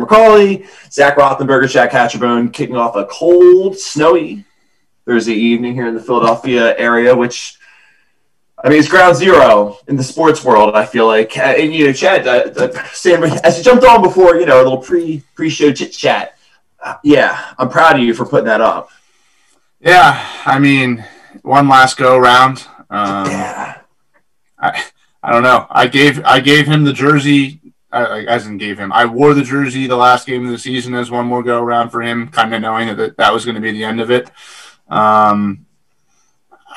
McCauley, Zach Rothenberger, Jack Hatcherbone kicking off a cold, snowy Thursday evening here in the Philadelphia area, which I mean, it's ground zero in the sports world. I feel like, uh, and you know, Chad, uh, uh, Sam, as you jumped on before, you know, a little pre pre show chit chat. Uh, yeah, I'm proud of you for putting that up. Yeah, I mean, one last go round. Um, yeah. I I don't know. I gave I gave him the jersey. I, as in gave him. I wore the jersey the last game of the season as one more go around for him, kind of knowing that that was going to be the end of it. Um,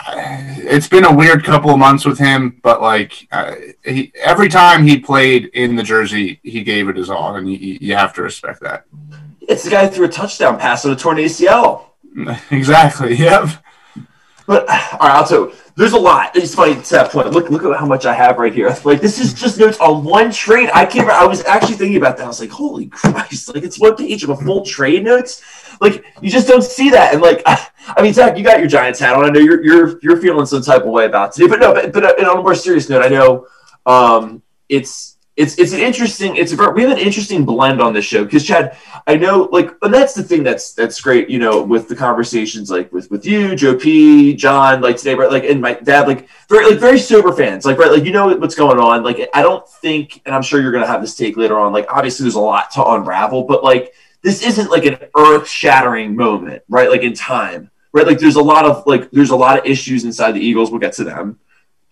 it's been a weird couple of months with him, but like uh, he, every time he played in the jersey, he gave it his all, and you, you have to respect that. It's the guy who threw a touchdown pass on a torn ACL. Exactly. Yep. But all right, you, there's a lot. It's funny to that point. Look, look at how much I have right here. Like this is just notes on one trade. I can't. I was actually thinking about that. I was like, holy Christ! Like it's one page of a full trade notes. Like you just don't see that. And like, I mean, Zach, you got your Giants hat on. I know you're you're you're feeling some type of way about today. But no, but, but uh, on a more serious note, I know um, it's it's it's an interesting it's a we have an interesting blend on this show because Chad, I know like and that's the thing that's that's great, you know, with the conversations like with with you, Joe P, John, like today, right? Like and my dad, like very like very sober fans, like right, like you know what's going on. Like I don't think, and I'm sure you're gonna have this take later on. Like obviously there's a lot to unravel, but like this isn't like an earth shattering moment, right? Like in time, right? Like there's a lot of like there's a lot of issues inside the Eagles. We'll get to them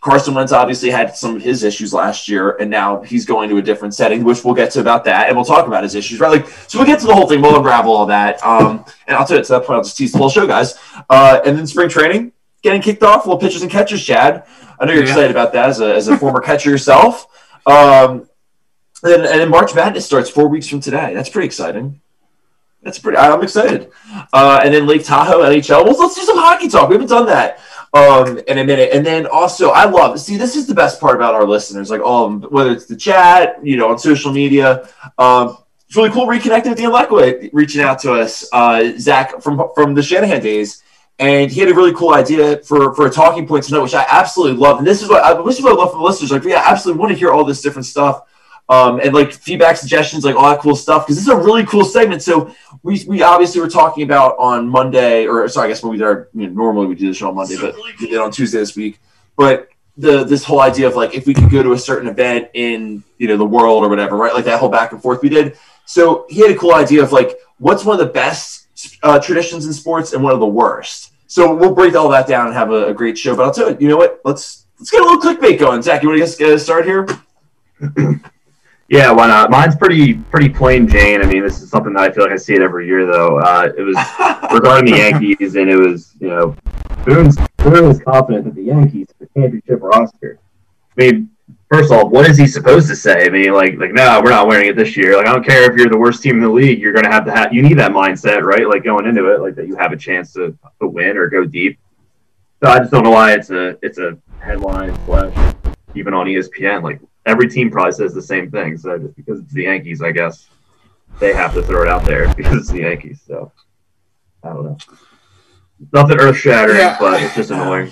Carson Wentz obviously had some of his issues last year, and now he's going to a different setting, which we'll get to about that, and we'll talk about his issues, right? Like, so we'll get to the whole thing, we'll unravel all that, um, and I'll tell you to that point, I'll just tease the whole show, guys. Uh, and then spring training getting kicked off, little pitchers and catchers, Chad. I know you're yeah. excited about that as a, as a former catcher yourself. Um, and, and then March Madness starts four weeks from today. That's pretty exciting. That's pretty. I'm excited. Uh, and then Lake Tahoe NHL. Well, let's do some hockey talk. We haven't done that um, in a minute. And then also, I love see this is the best part about our listeners, like all of them, whether it's the chat, you know, on social media. Um, it's really cool reconnecting with Ian Lekoway, reaching out to us, uh, Zach from from the Shanahan days, and he had a really cool idea for for a talking point tonight, which I absolutely love. And this is what I, this is what I love from the listeners. Like, yeah, I absolutely want to hear all this different stuff um, and like feedback, suggestions, like all that cool stuff. Because this is a really cool segment. So we, we obviously were talking about on Monday, or sorry, I guess when we did you know, normally we do the show on Monday, but we did it on Tuesday this week. But the this whole idea of like if we could go to a certain event in you know the world or whatever, right? Like that whole back and forth we did. So he had a cool idea of like what's one of the best uh, traditions in sports and one of the worst. So we'll break all that down and have a, a great show. But I'll tell you, you know what? Let's let's get a little clickbait going. Zach, you want to get started here? Yeah, why not? Mine's pretty pretty plain Jane. I mean, this is something that I feel like I see it every year, though. Uh, it was regarding the Yankees, and it was you know, Boone's Boone was confident that the Yankees the championship roster. I mean, first of all, what is he supposed to say? I mean, like like no, we're not wearing it this year. Like I don't care if you're the worst team in the league, you're gonna have to have you need that mindset, right? Like going into it, like that you have a chance to, to win or go deep. So I just don't know why it's a it's a headline slash even on ESPN. Like every team probably says the same thing. So just because it's the Yankees, I guess they have to throw it out there because it's the Yankees. So I don't know. Nothing earth shattering, yeah. but it's just annoying.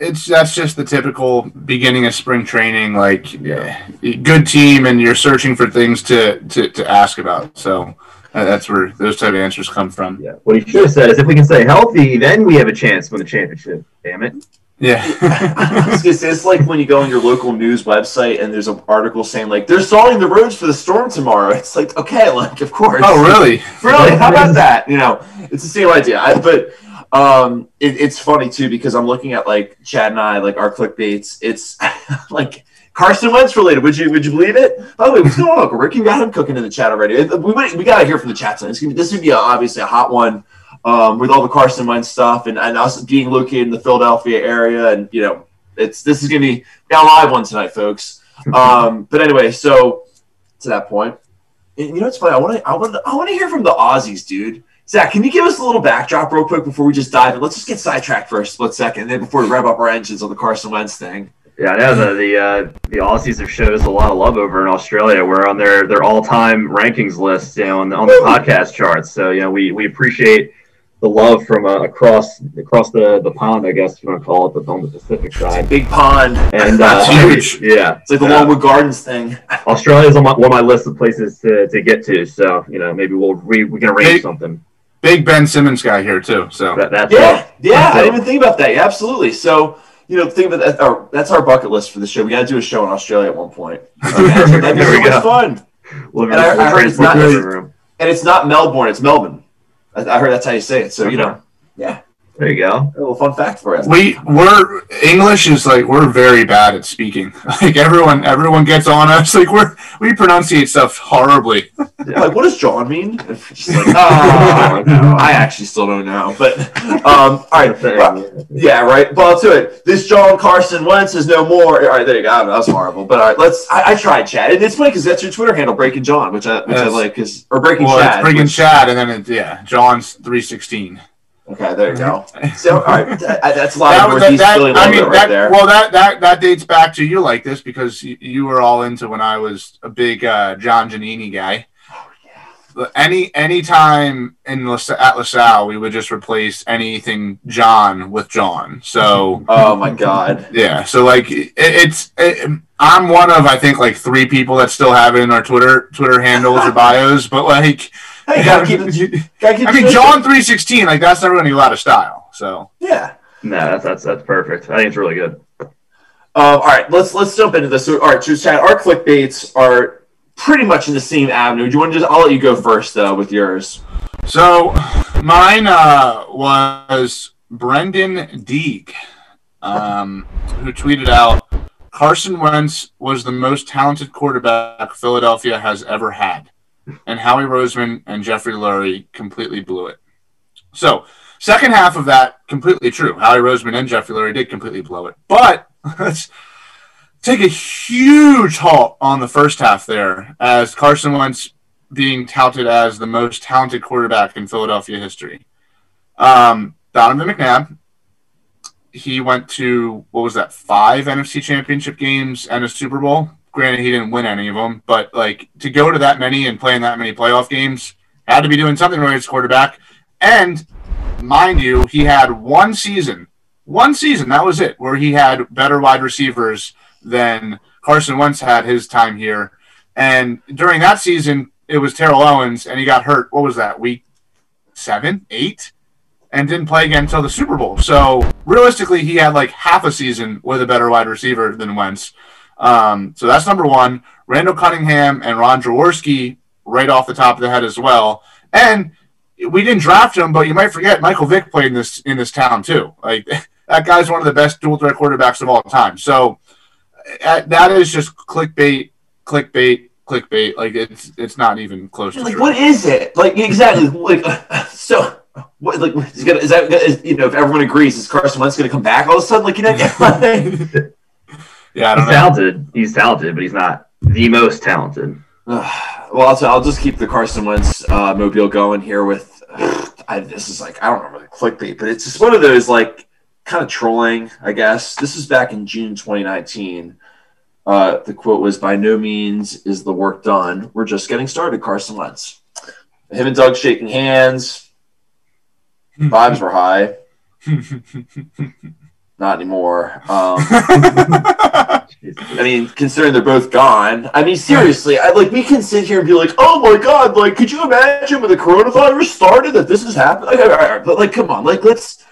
It's that's just the typical beginning of spring training, like yeah. good team, and you're searching for things to to, to ask about. So uh, that's where those type of answers come from. Yeah. What he should have said is, if we can stay healthy, then we have a chance to win the championship. Damn it. Yeah. it's, it's like when you go on your local news website and there's an article saying like they're stalling the roads for the storm tomorrow. It's like okay, like of course. Oh really? really? How about that? You know, it's the same idea. I, but um, it, it's funny too because I'm looking at like Chad and I like our clickbaits. It's like Carson Wentz related. Would you would you believe it? By the way, what's going on? Rick, you got him cooking in the chat already. We we got to hear from the chat tonight. This would be a, obviously a hot one um, with all the Carson Wentz stuff and, and us being located in the Philadelphia area. And, you know, it's this is going to be now live one tonight, folks. Um, but anyway, so to that point, and you know, it's funny. I want to, I want, I want to hear from the Aussies, dude. Zach, can you give us a little backdrop real quick before we just dive in? Let's just get sidetracked for a split second, and then before we rev up our engines on the Carson Wentz thing. Yeah, I know the the uh, the Aussies have showed us a lot of love over in Australia. We're on their their all time rankings list, you know, on the, on the podcast charts. So you know, we we appreciate the love from uh, across across the, the pond, I guess you want to call it, but on the Pacific side. Big pond. And uh, huge. Yeah, It's like the Yeah. Longwood Gardens thing. Australia's on my, one of my list of places to, to get to. So you know, maybe we'll we, we can arrange Big- something. Big Ben Simmons guy here too. So That, that's Yeah, yeah. I didn't even think about that. Yeah, absolutely. So, you know, think about that. Our, that's our bucket list for the show. We got to do a show in Australia at one point. Okay, that'd be so much fun. We'll, And I- we'll I heard it's not- to the living room. And it's not Melbourne; it's Melbourne. I, I heard that's how you say it. So, you know, yeah, There you go. a little fun fact for you. we we're English is like we're very bad at speaking. Like everyone everyone gets on us. Like we're we pronunciate stuff horribly. Like, what does John mean? Like, oh, no, I actually still don't know. But, um, all right. well, Yeah, right. Well, to it. This John Carson Wentz is no more. All right, there you go. That was horrible. But all right, let's. I, I tried Chad, and it's funny because that's your Twitter handle, Breaking John, which I which I like, because or Breaking Well, Chad. it's bringing which- Chad, and then it, yeah, John's three sixteen. Okay, there you go. So, all right, that, that's a lot That, of Northeast that, Philly I mean, right that, there. well, that, that that dates back to you like this because you, you were all into when I was a big uh, John Giannini guy. Oh, yeah. Any any time in LaSalle, at LaSalle, we would just replace anything John with John. So oh my God. yeah, so like it, it's it, I'm one of I think like three people that still have it in our Twitter Twitter handles or bios, but like Hey, gotta keep it. Gotta keep I mean. John three sixteen like that's never gonna go out of style. So Yeah. No, that's, that's that's perfect. I think it's really good. Um, all right, let's let's jump into this. So, all right, so Chad, our clickbaits are pretty much in the same avenue. Do you want to just? I'll let you go first though with yours. So mine uh, was Brendan Deeg, um, who tweeted out Carson Wentz was the most talented quarterback Philadelphia has ever had, and Howie Roseman and Jeffrey Lurie completely blew it. So, second half of that completely true. Howie Roseman and Jeffrey Lurie did completely blow it, but let's take a huge halt on the first half there as Carson Wentz being touted as the most talented quarterback in Philadelphia history. Um, Donovan McNabb, he went to what was that five NFC Championship games and a Super Bowl. Granted, he didn't win any of them, but like to go to that many and play in that many playoff games had to be doing something right as quarterback. And mind you, he had one season, one season that was it, where he had better wide receivers than Carson Wentz had his time here. And during that season, it was Terrell Owens, and he got hurt. What was that week seven, eight, and didn't play again until the Super Bowl. So realistically, he had like half a season with a better wide receiver than Wentz. Um, so that's number one. Randall Cunningham and Ron Jaworski right off the top of the head as well. And we didn't draft him, but you might forget Michael Vick played in this in this town too. Like that guy's one of the best dual threat quarterbacks of all time. So uh, that is just clickbait, clickbait, clickbait. Like it's it's not even close to Like, true. what is it? Like, exactly. like, so. What, like is, gonna, is that is, you know if everyone agrees is Carson Wentz going to come back all of a sudden like you know yeah, I don't He's know. talented. He's talented, but he's not the most talented. Well, I'll, I'll just keep the Carson Wentz uh, mobile going here with. I, this is like I don't remember the clickbait, but it's just one of those like kind of trolling, I guess. This is back in June 2019. Uh, the quote was, "By no means is the work done. We're just getting started." Carson Wentz. Him and Doug shaking hands. Vibes were high. Not anymore. Um, I mean, considering they're both gone. I mean, seriously, I like we can sit here and be like, "Oh my god!" Like, could you imagine when the coronavirus started that this is happening? Like, all right, all right, but like, come on, like, let's.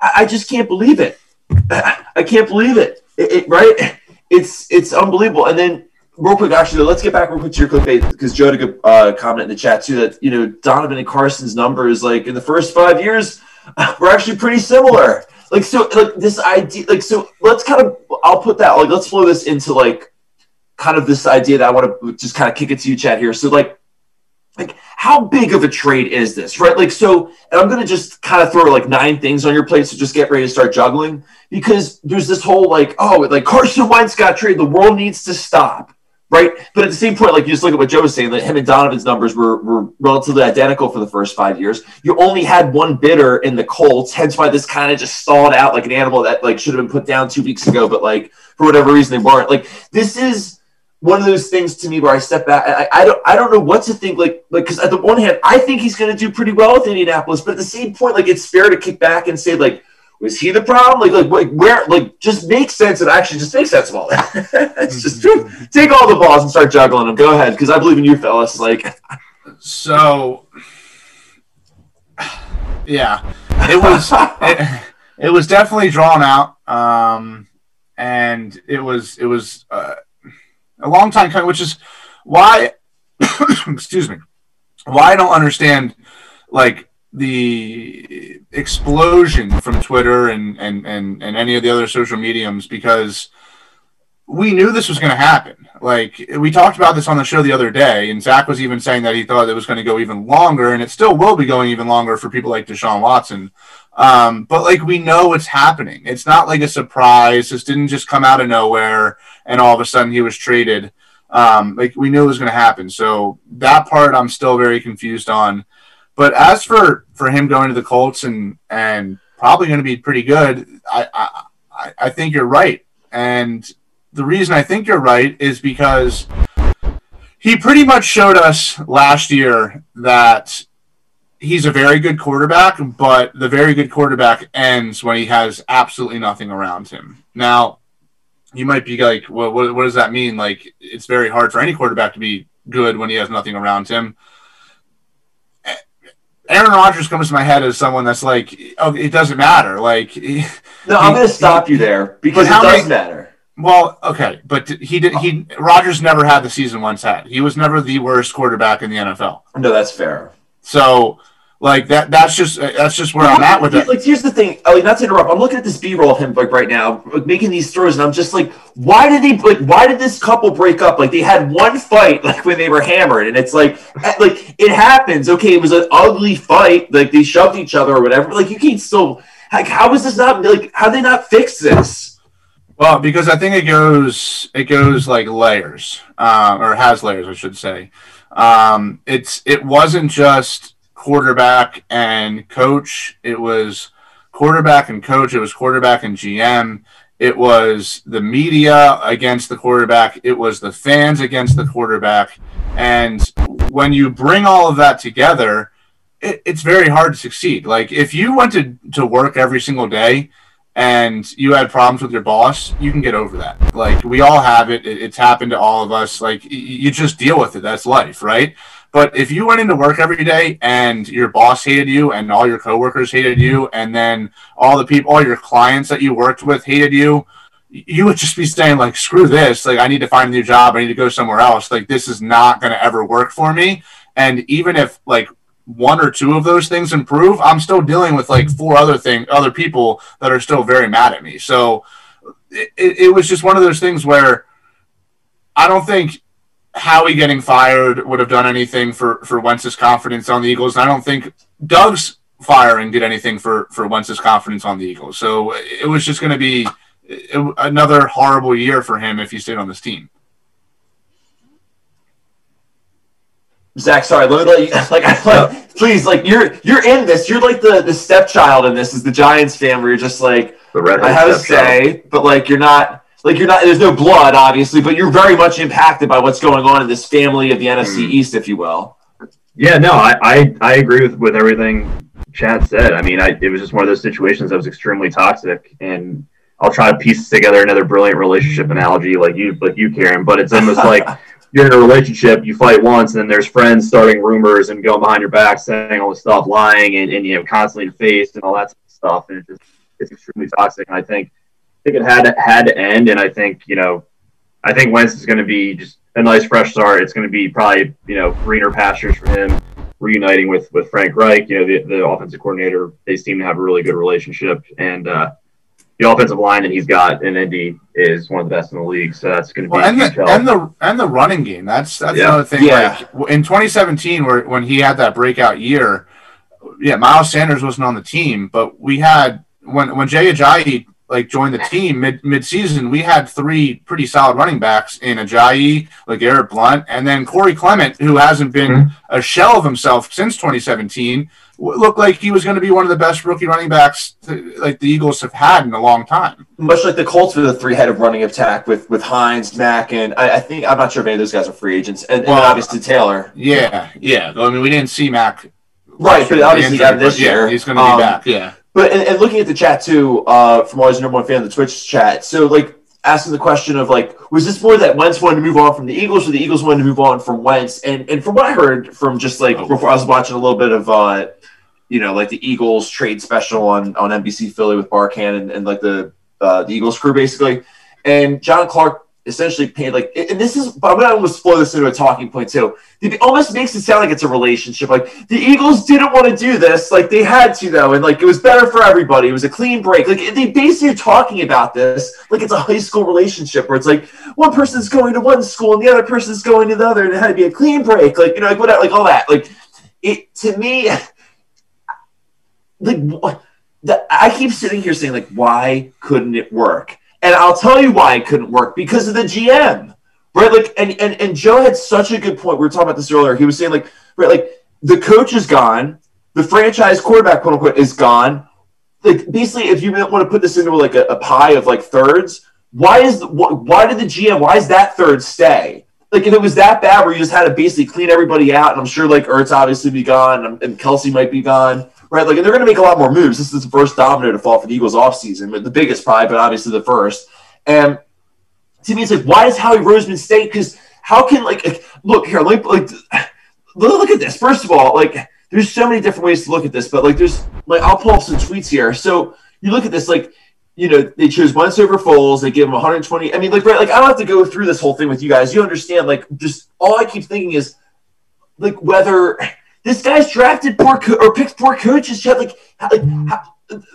I, I just can't believe it. I can't believe it. It, it. Right? It's it's unbelievable. And then, real quick, actually, let's get back real quick to your clickbait because Joe had a good uh, comment in the chat too that you know Donovan and Carson's numbers like in the first five years were actually pretty similar like so like this idea like so let's kind of i'll put that like let's flow this into like kind of this idea that i want to just kind of kick it to you chad here. So like like how big of a trade is this right? Like so and i'm gonna just kind of throw like nine things on your plate so just get ready to start juggling. Because there's this whole like oh like carson wentz got traded. The world needs to stop right but at the same point like you just look at what joe was saying that him and donovan's numbers were, were relatively identical for the first five years you only had one bidder in the colts hence why this kind of just stalled out like an animal that like should have been put down two weeks ago but like for whatever reason they weren't like this is one of those things to me where I step back. I, I don't I don't know what to think. Like like because at the one hand, I think he's going to do pretty well with Indianapolis, but at the same point, like it's fair to kick back and say like. Was he the problem? Like, like, like, where? Like, just make sense and actually just make sense of all that. it's just take all the balls and start juggling them. Go ahead, because I believe in you, fellas. Like, so yeah, it was it, it was definitely drawn out, um, and it was it was uh, a long time coming, which is why excuse me, why I don't understand like the explosion from Twitter and, and, and, and any of the other social mediums because we knew this was going to happen. Like we talked about this on the show the other day, and Zach was even saying that he thought it was going to go even longer, and it still will be going even longer for people like Deshaun Watson. Um, but like we know it's happening. It's not like a surprise. This didn't just come out of nowhere, and all of a sudden he was traded. Um, like we knew it was going to happen. So that part I'm still very confused on. But as for for him going to the Colts and and probably going to be pretty good, I, I I think you're right. And the reason I think you're right is because he pretty much showed us last year that he's a very good quarterback, but the very good quarterback ends when he has absolutely nothing around him. Now, you might be like, well, what, what does that mean? Like, it's very hard for any quarterback to be good when he has nothing around him. Aaron Rodgers comes to my head as someone that's like, oh, it doesn't matter. Like, he, no, I'm going to stop you there because it does many, matter. Well, okay, but he did. He Rodgers never had the season once had. He was never the worst quarterback in the NFL. No, that's fair. So, like that. That's just that's just where I'm at with it. Like, here's the thing. Like, not to interrupt. I'm looking at this B-roll of him like right now, like, making these throws, and I'm just like, why did they like? Why did this couple break up? Like, they had one fight, like when they were hammered, and it's like, eh, like it happens. Okay, it was an ugly fight. Like they shoved each other or whatever. Like you can't still. Like, how is this not like? How they not fix this? Well, because I think it goes it goes like layers, uh, or has layers, I should say. Um, it's it wasn't just quarterback and coach; it was quarterback and coach. It was quarterback and GM. It was the media against the quarterback. It was the fans against the quarterback. And when you bring all of that together, it, it's very hard to succeed. Like if you went to, to work every single day and you had problems with your boss, you can get over that. Like we all have it. It's happened to all of us. Like you just deal with it. That's life, right? But if you went into work every day and your boss hated you and all your coworkers hated you and then all the people, all your clients that you worked with hated you, you would just be saying like, screw this. Like I need to find a new job. I need to go somewhere else. Like this is not going to ever work for me. And even if like one or two of those things improve, I'm still dealing with like four other thing, other people that are still very mad at me. So it, it was just one of those things where I don't think Howie getting fired would have done anything for for Wentz's confidence on the Eagles. And I don't think Doug's firing did anything for for Wentz's confidence on the Eagles. So it was just going to be another horrible year for him if he stayed on this team. Zach, sorry, let me let you like I like please like you're you're in this. You're like the the stepchild in this is the Giants fan where you're just like I have a say, but like you're not like you're not there's no blood obviously, but you're very much impacted by what's going on in this family of the NFC mm. East, if you will. Yeah, no, I, I, I agree with, with everything Chad said. I mean, I, it was just one of those situations that was extremely toxic, and I'll try to piece together another brilliant relationship analogy like you like you, Karen. But it's almost like you're in a relationship, you fight once, and then there's friends starting rumors and going behind your back, saying all this stuff, lying, and, and you know, constantly faced and all that stuff, and it just it's extremely toxic. And I think I think it had to, had to end, and I think you know, I think Wentz is going to be just a nice fresh start. It's going to be probably you know greener pastures for him, reuniting with with Frank Reich, you know, the, the offensive coordinator. They seem to have a really good relationship, and uh, the offensive line that he's got in Indy is one of the best in the league. So that's going to be well, and, the, and the and the running game. That's that's yeah. another thing. Yeah. Like in 2017, where when he had that breakout year, yeah, Miles Sanders wasn't on the team, but we had when when Jay Ajayi like joined the team mid mid season, we had three pretty solid running backs in Ajayi, like LeGarrette Blount, and then Corey Clement, who hasn't been mm-hmm. a shell of himself since 2017, looked like he was going to be one of the best rookie running backs like the Eagles have had in a long time. Much like the Colts with a three-headed running attack with with Hines, Mack, and I, I think I'm not sure if any of those guys are free agents, and, well, and obviously Taylor. Yeah, yeah. I mean, we didn't see Mack. Right, but obviously injury, this year yeah, he's going to be um, back. Yeah. But and, and, looking at the chat too, uh, from always a number one fan of the Twitch chat. So like asking the question of like, was this more that Wentz wanted to move on from the Eagles, or the Eagles wanted to move on from Wentz? And and from what I heard from just like oh. before I was watching a little bit of uh, you know, like the Eagles trade special on on NBC Philly with Barkann and, and like the uh, the Eagles crew basically. And John Clark essentially paid like, and this is, but I'm gonna almost flow this into a talking point too. It almost makes it sound like it's a relationship. Like the Eagles didn't want to do this, like they had to though, and like it was better for everybody. It was a clean break. Like they basically are talking about this like it's a high school relationship where it's like one person's going to one school and the other person's going to the other, and it had to be a clean break. Like you know, like whatever, like all that. Like it to me, like. The, I keep sitting here saying, like, why couldn't it work? And I'll tell you why it couldn't work because of the GM. Right? Like and, and and Joe had such a good point. We were talking about this earlier. He was saying like right, like the coach is gone, the franchise quarterback, quote unquote, is gone. Like basically, if you want to put this into like a, a pie of like thirds, why is why did the GM why is that third stay? Like if it was that bad where you just had to basically clean everybody out, and I'm sure like Ertz obviously be gone and, and Kelce might be gone right? Like, they're going to make a lot more moves. This is the first domino to fall for the Eagles offseason, but the biggest probably, but obviously the first. And to me, it's like, why does Howie Roseman stay? Because how can, like, look here, like, like, look at this. First of all, like, there's so many different ways to look at this, but like, there's, like, I'll pull up some tweets here. So you look at this, like, you know, they chose Wentz over Foles. They give him 120. I mean, like, right, like I don't have to go through this whole thing with you guys. You understand? Like, just all I keep thinking is, like, whether this guy's drafted poor co- or picked poor coaches. Like, like how,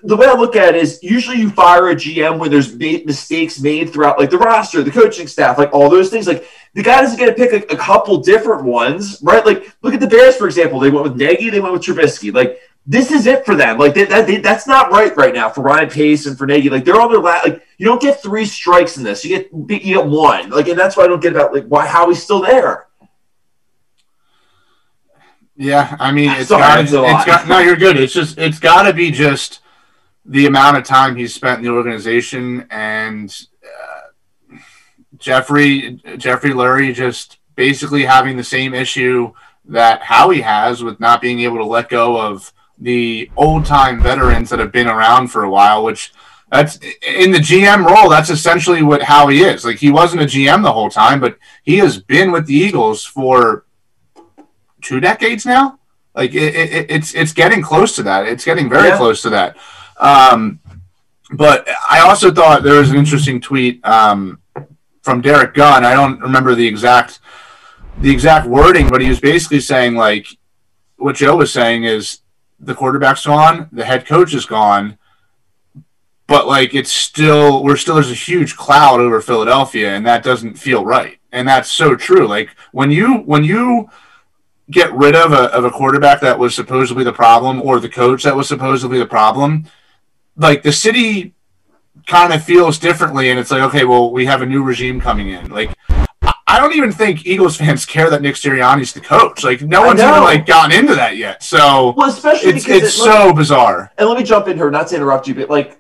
the way I look at it is usually you fire a GM when there's ma- mistakes made throughout like the roster, the coaching staff, like all those things. Like the guy doesn't get to pick a, a couple different ones, right? Like look at the Bears for example. They went with Nagy, they went with Trubisky. Like this is it for them. Like they, that, they, that's not right right now for Ryan Pace and for Nagy. Like they're on their last. Like you don't get three strikes in this. You get you get one. Like and that's why I don't get about like why how he's still there. Yeah, I mean, it's got, it's got no, you're good. It's just it's got to be just the amount of time he's spent in the organization and uh, Jeffrey Jeffrey Lurie just basically having the same issue that Howie has with not being able to let go of the old time veterans that have been around for a while, which that's in the GM role. That's essentially what Howie is. Like he wasn't a GM the whole time, but he has been with the Eagles for two decades now. Like it, it, it's it's getting close to that. It's getting very yeah. close to that. Um, but I also thought there was an interesting tweet um, from Derrick Gunn. I don't remember the exact the exact wording, but he was basically saying like what Joe was saying is the quarterback's gone, the head coach is gone, but like it's still we're still there's a huge cloud over Philadelphia, and that doesn't feel right. And that's so true. Like when you when you get rid of a, of a quarterback that was supposedly the problem or the coach that was supposedly the problem, like the city kind of feels differently. And it's like, okay, well, we have a new regime coming in. Like, I don't even think Eagles fans care that Nick Sirianni's the coach. Like, no one's even like gotten into that yet. So, well, especially it's, it's it, so bizarre. And let me jump in here, not to interrupt you, but like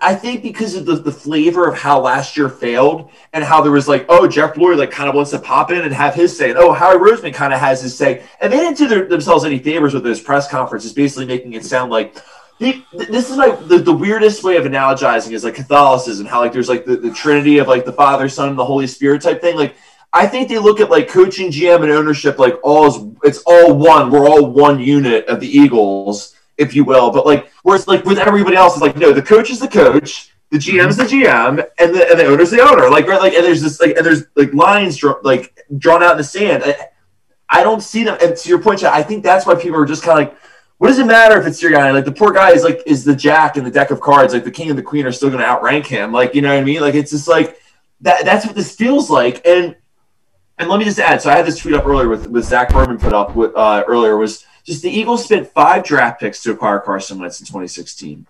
I think because of the, the flavor of how last year failed and how there was like, oh, Jeff Lurie like kind of wants to pop in and have his say. And, oh, Howie Roseman kind of has his say. And they didn't do their, themselves any favors with those press conferences, basically making it sound like this is like the, the weirdest way of analogizing is like Catholicism, how like there's like the, the Trinity of like the Father, Son, and the Holy Spirit type thing. Like I think they look at like coaching, GM, and ownership like all is it's all one. We're all one unit of the Eagles if you will. But like, whereas like with everybody else, it's like no, the coach is the coach, the GM is the GM, and the and the owner's the owner. Like right, like and there's this like and there's like lines draw, like drawn out in the sand. I, I don't see them. And to your point, I think that's why people are just kind of like, what does it matter if it's your guy? Like the poor guy is like is the jack in the deck of cards. Like the king and the queen are still going to outrank him. Like you know what I mean? Like it's just like that. That's what this feels like. And and let me just add. So I had this tweet up earlier with with Zach Berman put up with, uh, earlier was just the Eagles spent five draft picks to acquire Carson Wentz in 2016.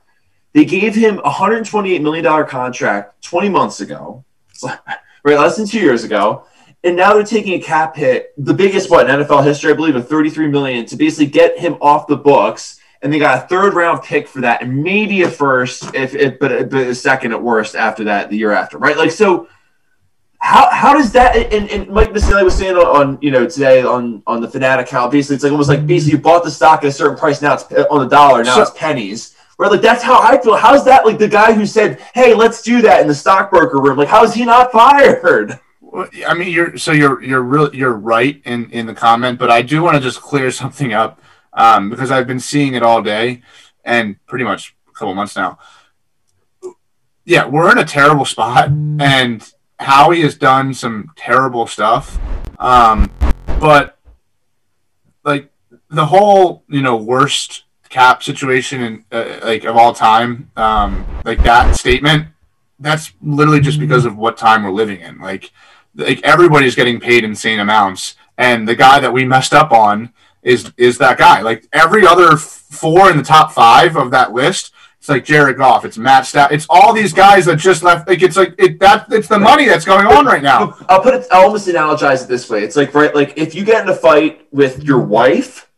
They gave him a $128 million contract 20 months ago, right, less than two years ago. And now they're taking a cap hit, the biggest what in NFL history, I believe, of 33 million to basically get him off the books. And they got a third round pick for that, and maybe a first, if, if but, but a second at worst after that, the year after, right? Like so how how does that and, and Mike Missanelli was saying on, you know today on on the Fanatic how basically it's like almost like basically you bought the stock at a certain price now it's on the dollar now so, it's pennies. Right like that's how I feel. How's that like the guy who said hey let's do that in the stockbroker room? Like how is he not fired? I mean you're so you're you're really you're right in in the comment but I do want to just clear something up um, because I've been seeing it all day and pretty much a couple months now. Yeah we're in a terrible spot and Howie has done some terrible stuff, um, but like the whole you know worst cap situation in uh, like of all time, um, like that statement, that's literally just because of what time we're living in. Like, like everybody's getting paid insane amounts, and the guy that we messed up on is is that guy. Like every other four in the top five of that list it's like Jared Goff. It's Matt Stafford. It's all these guys that just left. Like it's like it that it's the money that's going on right now. I'll put it. I'll almost analogize it this way. It's like right, like if you get in a fight with your wife,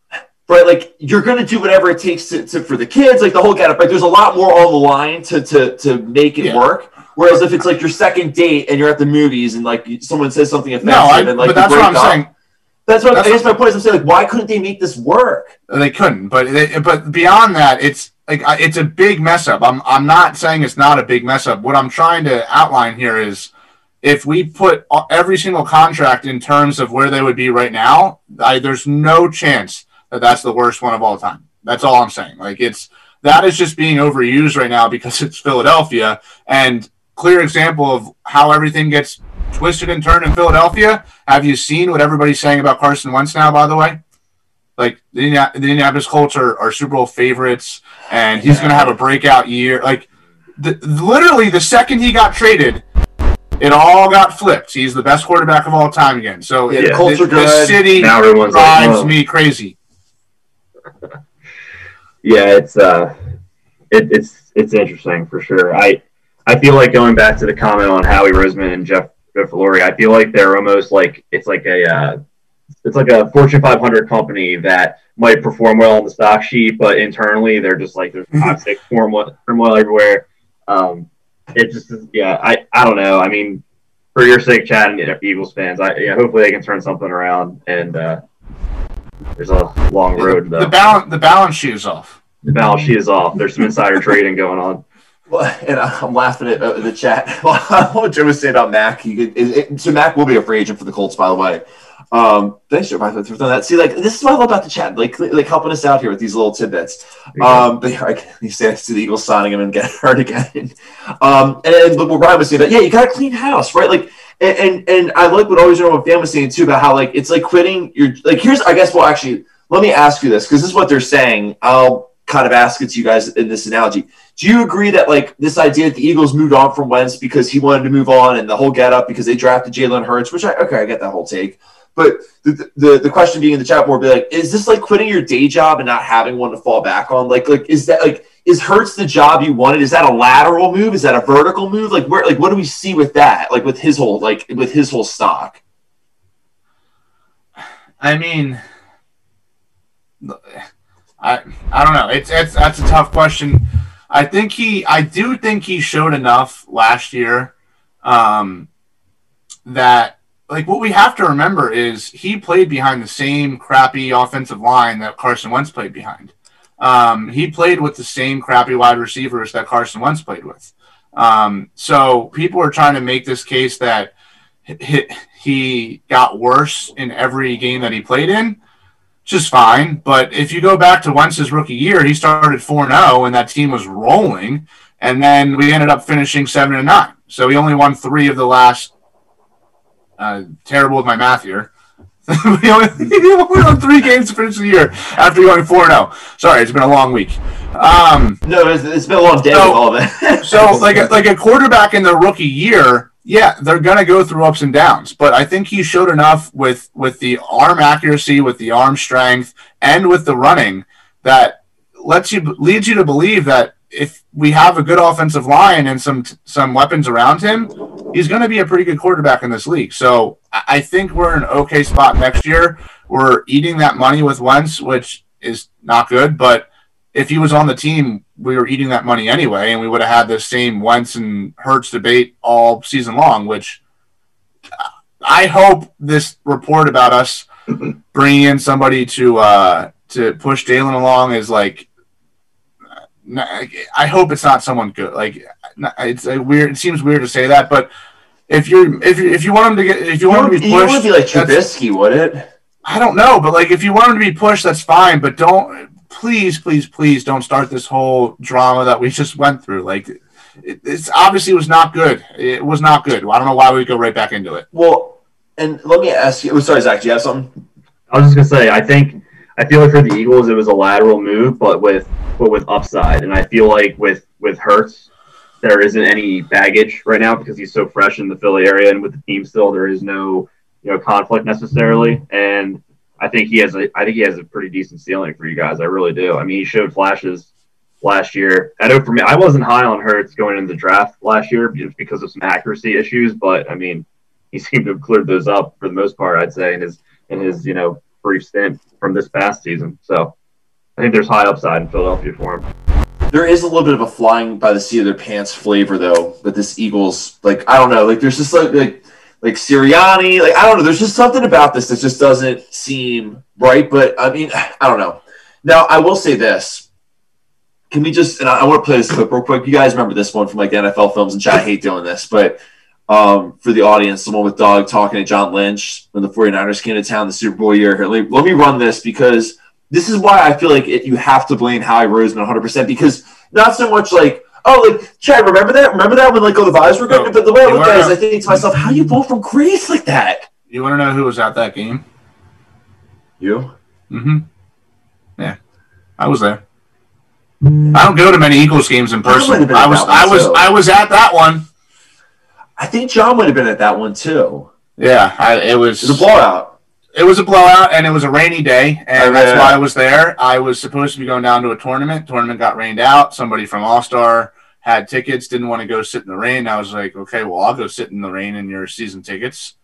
right, like you're gonna do whatever it takes to, to for the kids, like the whole get up. Like there's a lot more on the line to to to make it yeah. work. Whereas if it's like your second date and you're at the movies and like someone says something offensive no, I, and like but that's what I'm up, saying. That's what that's I guess what, my point is. I'm saying like, why couldn't they make this work? They couldn't, but they, but beyond that, it's like it's a big mess up. I'm I'm not saying it's not a big mess up. What I'm trying to outline here is if we put every single contract in terms of where they would be right now, I, there's no chance that that's the worst one of all time. That's all I'm saying. Like it's that is just being overused right now because it's Philadelphia and clear example of how everything gets twisted and turned in Philadelphia. Have you seen what everybody's saying about Carson Wentz now? By the way, like the, Indianapolis Colts are, are Super Bowl favorites, and he's yeah. going to have a breakout year. Like the, literally, the second he got traded, it all got flipped. He's the best quarterback of all time again. So yeah, the, Colts the, are good. the city now drives like, oh. me crazy. yeah, it's uh, it, it's it's interesting for sure. I I feel like going back to the comment on Howie Roseman and Jeff Jeff Lurie, I feel like they're almost like it's like a uh, it's like a Fortune 500 company that might perform well on the stock sheet, but internally they're just like there's mm-hmm. toxic turmoil, turmoil everywhere. Um, it just yeah, I I don't know. I mean, for your sake, Chad and Eagles fans, I yeah, hopefully they can turn something around. And uh, there's a long road. The, the balance the balance sheet is off. The balance sheet is off. There's some insider trading going on. Well, and I'm laughing at uh, the chat. what Joe was saying about Mack. He could, it, it, so Mack will be a free agent for the Colts, by the way. Um, thanks, Joe, by the way, for that. See, like this is what I love about the chat, like like helping us out here with these little tidbits. Um, but yeah, like, you say, to the Eagles signing him and get hurt again. Um, and, and what Ryan was saying that yeah, you got to clean house, right? Like. And, and, and I like what always know what Dan was saying too about how like it's like quitting your like here's I guess well actually let me ask you this because this is what they're saying. I'll kind of ask it to you guys in this analogy. Do you agree that like this idea that the Eagles moved on from Wentz because he wanted to move on and the whole get up because they drafted Jalen Hurts, which I okay, I get that whole take. But the, the, the question being in the chat more be like, is this like quitting your day job and not having one to fall back on? Like like is that like is Hurts the job you wanted? Is that a lateral move? Is that a vertical move? Like where like what do we see with that? Like with his whole like with his whole stock? I mean I I don't know. It's it's that's a tough question. I think he I do think he showed enough last year um, that like what we have to remember is he played behind the same crappy offensive line that Carson Wentz played behind. Um, he played with the same crappy wide receivers that Carson Wentz played with. Um, so people are trying to make this case that he, got worse in every game that he played in, just fine. But if you go back to Wentz's rookie year, he started 4 0 and that team was rolling. And then we ended up finishing 7 and 9. So he only won three of the last uh, terrible with my math here. we only, won three games to finish the year after going 4 0. Sorry, it's been a long week. Um, no, it's, it's been a long day so, with all of it. so, like a, like a quarterback in the rookie year, yeah, they're going to go through ups and downs. But I think he showed enough with, with the arm accuracy, with the arm strength, and with the running that lets you leads you to believe that if we have a good offensive line and some some weapons around him, he's going to be a pretty good quarterback in this league. So I think we're in an okay spot next year. We're eating that money with Wentz, which is not good, but if he was on the team, we were eating that money anyway, and we would have had this same Wentz and Hurts debate all season long. Which I hope this report about us bringing in somebody to uh, to push Jalen along is like. I hope it's not someone good. Like it's a weird. It seems weird to say that, but if you're if you if you want him to get if you, you want him to be pushed, you would be like Trubisky, would it? I don't know, but like if you want him to be pushed, that's fine. But don't please, please, please don't start this whole drama that we just went through. Like, it, it's obviously was not good. It was not good. I don't know why we go right back into it. Well, and let me ask you. Oh, sorry, Zach. Do you have something? I was just gonna say. I think I feel like for the Eagles, it was a lateral move, but with but with upside. And I feel like with with Hurts, there isn't any baggage right now because he's so fresh in the Philly area, and with the team still, there is no you know conflict necessarily. And I think he has a I think he has a pretty decent ceiling for you guys. I really do. I mean, he showed flashes last year. I know for me, I wasn't high on Hurts going into the draft last year because of some accuracy issues, but I mean, he seemed to have cleared those up for the most part. I'd say in his in his you know brief stint from this past season. So I think there's high upside in Philadelphia for him. There is a little bit of a flying by the seat of their pants flavor though, but this Eagles like I don't know, like there's just like like like Sirianni. Like I don't know. There's just something about this that just doesn't seem right. But I mean, I don't know. Now I will say this. Can we just and I, I want to play this clip real quick. You guys remember this one from like the NFL films, and I hate doing this, but um, for the audience, the one with Doug talking to John Lynch when the 49ers came to town the Super Bowl year. Let, let me run this because this is why I feel like it, you have to blame Howie Roseman 100% because not so much like Oh, like Chad, remember that? Remember that when like all the vibes were good? Oh, but the way I look at it is, I think to myself, how do you vote from Grace like that? You want to know who was at that game? You? Mm-hmm. Yeah, I was there. I don't go to many Eagles games in person. I, I was, I was, too. I was at that one. I think John would have been at that one too. Yeah, I, it was. It was a blowout. It was a blowout, and it was a rainy day, and that's why I was there. I was supposed to be going down to a tournament. Tournament got rained out. Somebody from All Star had tickets, didn't want to go sit in the rain. I was like, okay, well, I'll go sit in the rain in your season tickets,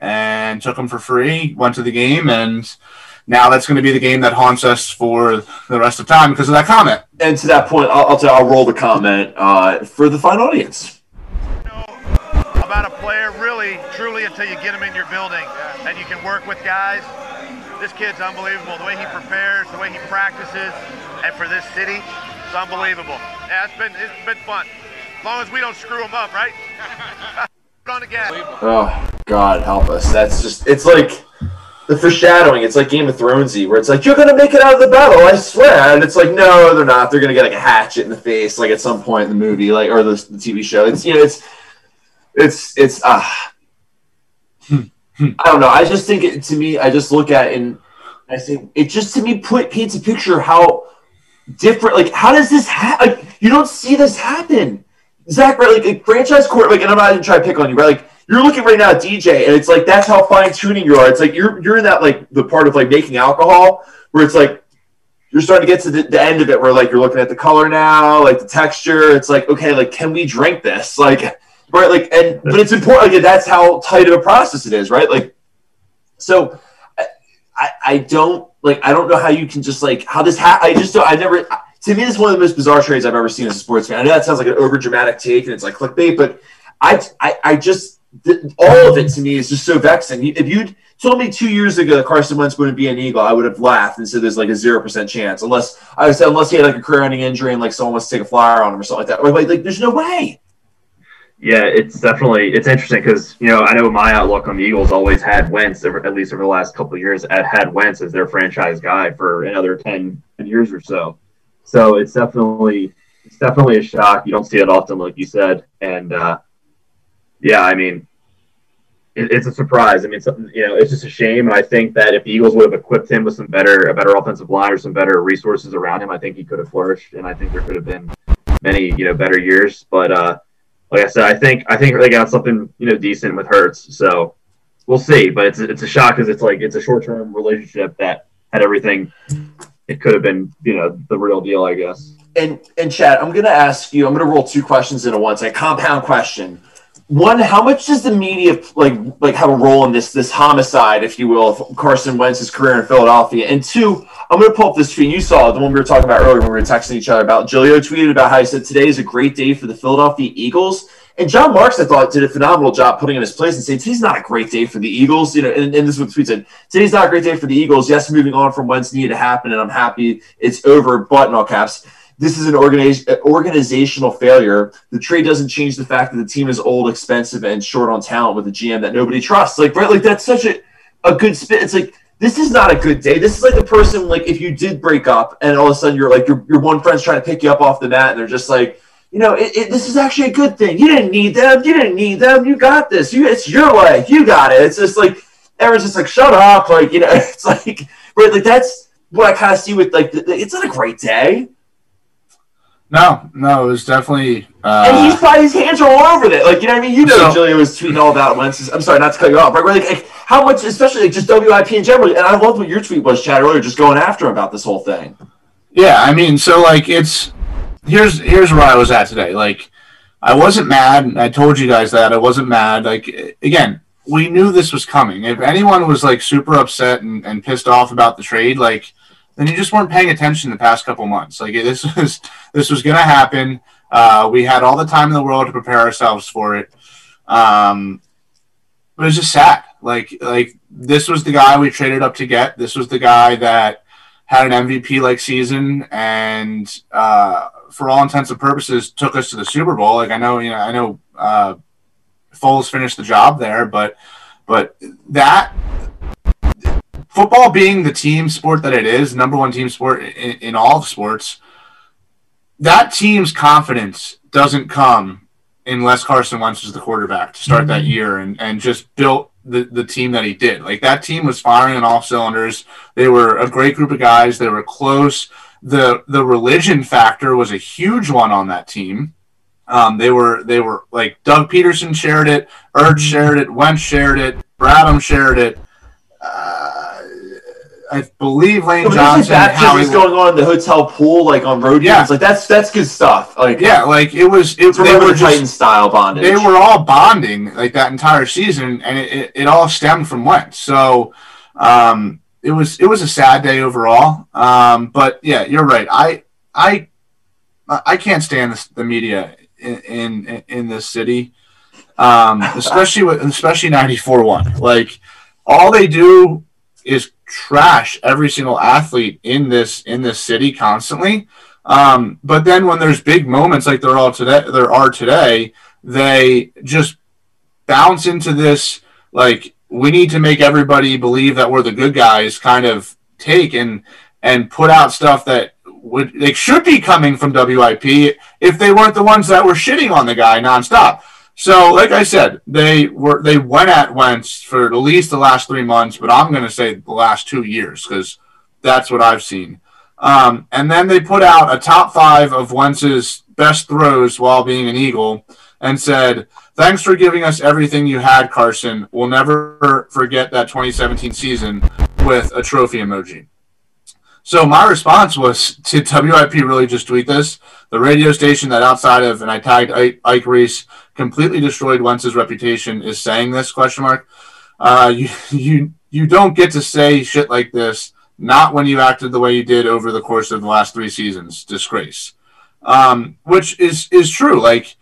and took them for free. Went to the game, and now that's going to be the game that haunts us for the rest of time because of that comment. And to that point, I'll, I'll, tell, I'll roll the comment uh, for the fine audience. Really, truly, until you get him in your building and you can work with guys. This kid's unbelievable. The way he prepares, the way he practices, and for this city, it's unbelievable. Yeah, it's been it's been fun. As long as we don't screw him up, right? on gas. Oh God, help us! That's just it's like the foreshadowing. It's like Game of Thronesy, where it's like you're gonna make it out of the battle, I swear, and it's like no, they're not. They're gonna get like a hatchet in the face, like at some point in the movie, like or the, the TV show. It's you know, it's it's it's ah. Uh, I don't know. I just think it, to me, I just look at it and I say it just to me put paints a picture how different. Like, how does this happen? Like, you don't see this happen, Zach. Right? Like, a franchise court. Like, and I'm not even trying to pick on you, right? Like, you're looking right now at DJ, and it's like that's how fine tuning you are. It's like you're you're in that like the part of like making alcohol where it's like you're starting to get to the, the, end of it where like you're looking at the color now, like the texture. It's like okay, like can we drink this? Like right, like and but it's important. Like that's how tight of a process it is, right? Like so, I I don't like I don't know how you can just like how this ha- I just don't I never to me is one of the most bizarre trades I've ever seen as a sports fan. I know that sounds like an over dramatic take and it's like clickbait, but I I, I just all of it to me is just so vexing. If you'd told me two years ago that Carson Wentz wouldn't be an Eagle, I would have laughed and said there's like a zero percent chance, unless I said unless he had like a career-ending injury and like someone wants to take a flyer on him or something like that. Like, like there's no way. Yeah, it's definitely it's interesting because you know I know my outlook on the Eagles always had Wentz at least over the last couple of years had Wentz as their franchise guy for another 10, 10 years or so. So it's definitely it's definitely a shock. You don't see it often, like you said, and uh, yeah, I mean it, it's a surprise. I mean, you know, it's just a shame. And I think that if the Eagles would have equipped him with some better a better offensive line or some better resources around him, I think he could have flourished, and I think there could have been many you know better years. But uh, like I said, I think I think they got something you know decent with Hurts. So we'll see. But it's it's a shock because it's like it's a short term relationship that had everything. It could have been you know the real deal, I guess. and and Chad, I'm gonna ask you. I'm gonna roll two questions into one. It's a compound question. One, how much does the media like like have a role in this this homicide, if you will, of Carson Wentz's career in Philadelphia? And two, I'm gonna pull up this tweet you saw, the one we were talking about earlier when we were texting each other about. Julio tweeted about how he said today is a great day for the Philadelphia Eagles. And Jon Marks, I thought, did a phenomenal job putting in his place and saying today's not a great day for the Eagles. You know, and, and this is what the tweet said: today's not a great day for the Eagles. Yes, moving on from Wentz needed to happen, and I'm happy it's over. But in all caps, this is an organiz- organizational failure. The trade doesn't change the fact that the team is old, expensive, and short on talent with a GM that nobody trusts. Like, right, like that's such a, a good spin. It's like this is not a good day. This is like the person like if you did break up and all of a sudden you're like your your one friend's trying to pick you up off the mat and they're just like you know, it, it, this is actually a good thing. You didn't need them. You didn't need them. You got this. You, it's your life. You got it. It's just like everyone's just like, shut up. Like you know, it's like, right, like that's what I kind of see with like. The, it's not a great day. No, no, it was definitely. Uh, and he's probably his hands are all over it. Like you know, what I mean, you know, so, Julia was tweeting all about Wentz. I'm sorry, not to cut you off, but like, like how much, especially like just WIP in general. And I loved what your tweet was, Chad, earlier, just going after him about this whole thing. Yeah, I mean, so like it's here's here's where I was at today. Like I wasn't mad. I told you guys that I wasn't mad. Like again, we knew this was coming. If anyone was like super upset and, and pissed off about the trade, like then you just weren't paying attention the past couple months. Like this was this was gonna happen. Uh, we had all the time in the world to prepare ourselves for it. Um, but it was just sad. Like like this was the guy we traded up to get. This was the guy that had an MVP like season and uh, for all intents and purposes, took us to the Super Bowl. Like I know, you know, I know uh, Foles finished the job there, but but that football being the team sport that it is, number one team sport in, in all of sports, that team's confidence doesn't come unless Carson Wentz is the quarterback to start mm-hmm. that year and, and just built the, the team that he did. Like that team was firing on all cylinders. They were a great group of guys. They were close the the religion factor was a huge one on that team. Um, they were they were like Doug Pederson shared it, Ertz shared it, Wentz shared it, Bradham shared it. Uh, I believe Lane so Johnson. Baptism going on in the hotel pool, like on road yeah. games. Like that's that's good stuff. Like yeah, like it was. It, they were Titan style bondage. They were all bonding like that entire season, and it, it, it all stemmed from Wentz. So. Um, it was it was a sad day overall. Um, but yeah, you're right. I I I can't stand this, the media in, in in this city, um, especially with especially ninety four one. Like all they do is trash every single athlete in this in this city constantly. Um, but then when there's big moments like there are today, there are today, they just bounce into this like we need to make everybody believe that we're the good guys kind of take and and put out stuff that would they should be coming from WIP if they weren't the ones that were shitting on the guy nonstop. So, like I said, they were they went at Wentz for at least the last three months, but I'm going to say the last two years because that's what I've seen. Um, and then they put out a top five of Wentz's best throws while being an Eagle, and said Thanks for giving us everything you had, Carson. We'll never forget that 2017 season with a trophy emoji. So my response was to WIP really just tweet this. The radio station that outside of, and I tagged Ike Reese, completely destroyed Wentz's reputation is saying this question mark. Uh, you, you, you don't get to say shit like this. Not when you acted the way you did over the course of the last three seasons. Disgrace. Um, which is, is true. Like,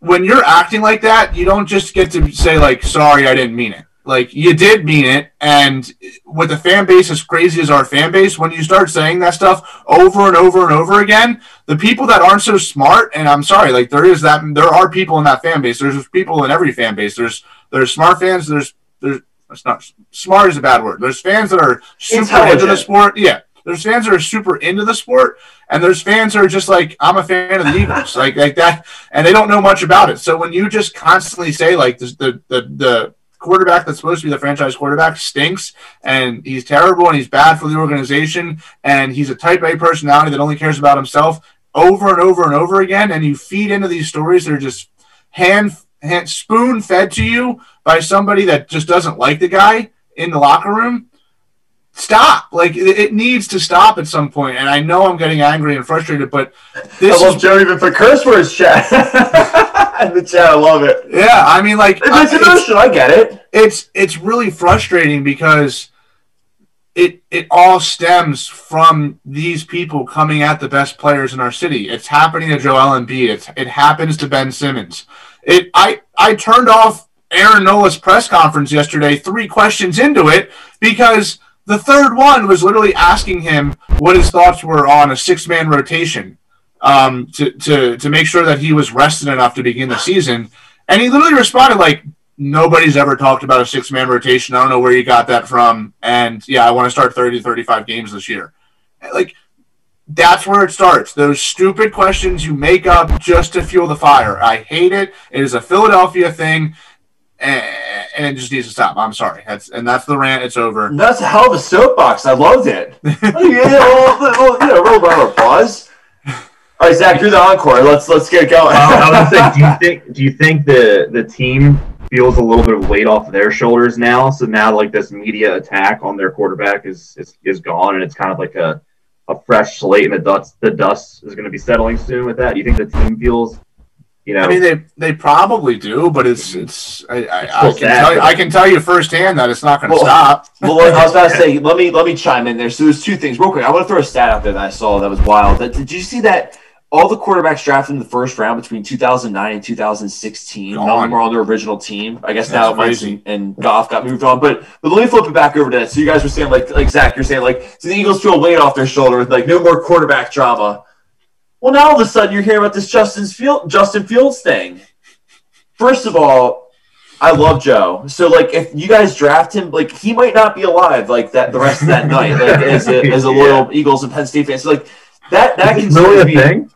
when you're acting like that, you don't just get to say like, "Sorry, I didn't mean it." Like you did mean it, and with a fan base as crazy as our fan base, when you start saying that stuff over and over and over again, the people that aren't so smart, and I'm sorry, like there is that there are people in that fan base. There's people in every fan base. There's there's smart fans. There's there's it's not smart is a bad word. There's fans that are super into the sport. Yeah, there's fans that are super into the sport, and there's fans that are just like, I'm a fan of the Eagles, like like that, and they don't know much about it. So when you just constantly say like this, the the the quarterback that's supposed to be the franchise quarterback stinks and he's terrible and he's bad for the organization and he's a type A personality that only cares about himself over and over and over again, and you feed into these stories that are just hand, hand spoon fed to you by somebody that just doesn't like the guy in the locker room stop. Like it, it, needs to stop at some point. And I know I'm getting angry and frustrated, but this I love is, Joe even for curse words chat. in the chat, I love it. Yeah, I mean, like it's emotional. I get it. It's it's really frustrating because it it all stems from these people coming at the best players in our city. It's happening to Joel Embiid. It's, it happens to Ben Simmons. It I I turned off Aaron Nola's press conference yesterday, three questions into it, because the third one was literally asking him what his thoughts were on a six man rotation um, to, to, to make sure that he was rested enough to begin the season. And he literally responded like, nobody's ever talked about a six man rotation. I don't know where you got that from. And yeah, I want to start 30 35 games this year. Like, that's where it starts. Those stupid questions you make up just to fuel the fire. I hate it. It is a Philadelphia thing and, it just needs to stop. I'm sorry. That's and that's the rant. It's over. That's a hell of a soapbox. I loved it. yeah, little, you know, roll round of applause. All right, Zach, you're the encore. Let's let's get going. uh, I was say, do you think do you think the the team feels a little bit of weight off their shoulders now? So now, like this media attack on their quarterback is is, is gone, and it's kind of like a a fresh slate, and the dust the dust is going to be settling soon with that. Do you think the team feels you know, I mean, they they probably do, but it's it's I, I, I can tell you, I can tell you firsthand that it's not going to well, stop. well, I was about to say, let me let me chime in there. So there's two things real quick. I want to throw a stat out there that I saw that was wild. That, did you see that? All the quarterbacks drafted in the first round between 2009 and 2016, none of them were on their original team. I guess That's now Wentz and, Goff got moved on. But but let me flip it back over to that. So you guys were saying like like Zach, you're saying like so the Eagles feel weight off their shoulder with like no more quarterback drama. Well, now all of a sudden you're hearing about this Justin Field, Justin Fields thing. First of all, I love Joe. So like, if you guys draft him, like he might not be alive like that the rest of that night, like as a, as a loyal yeah. Eagles and Penn State fan. So like that that can really be. Thing?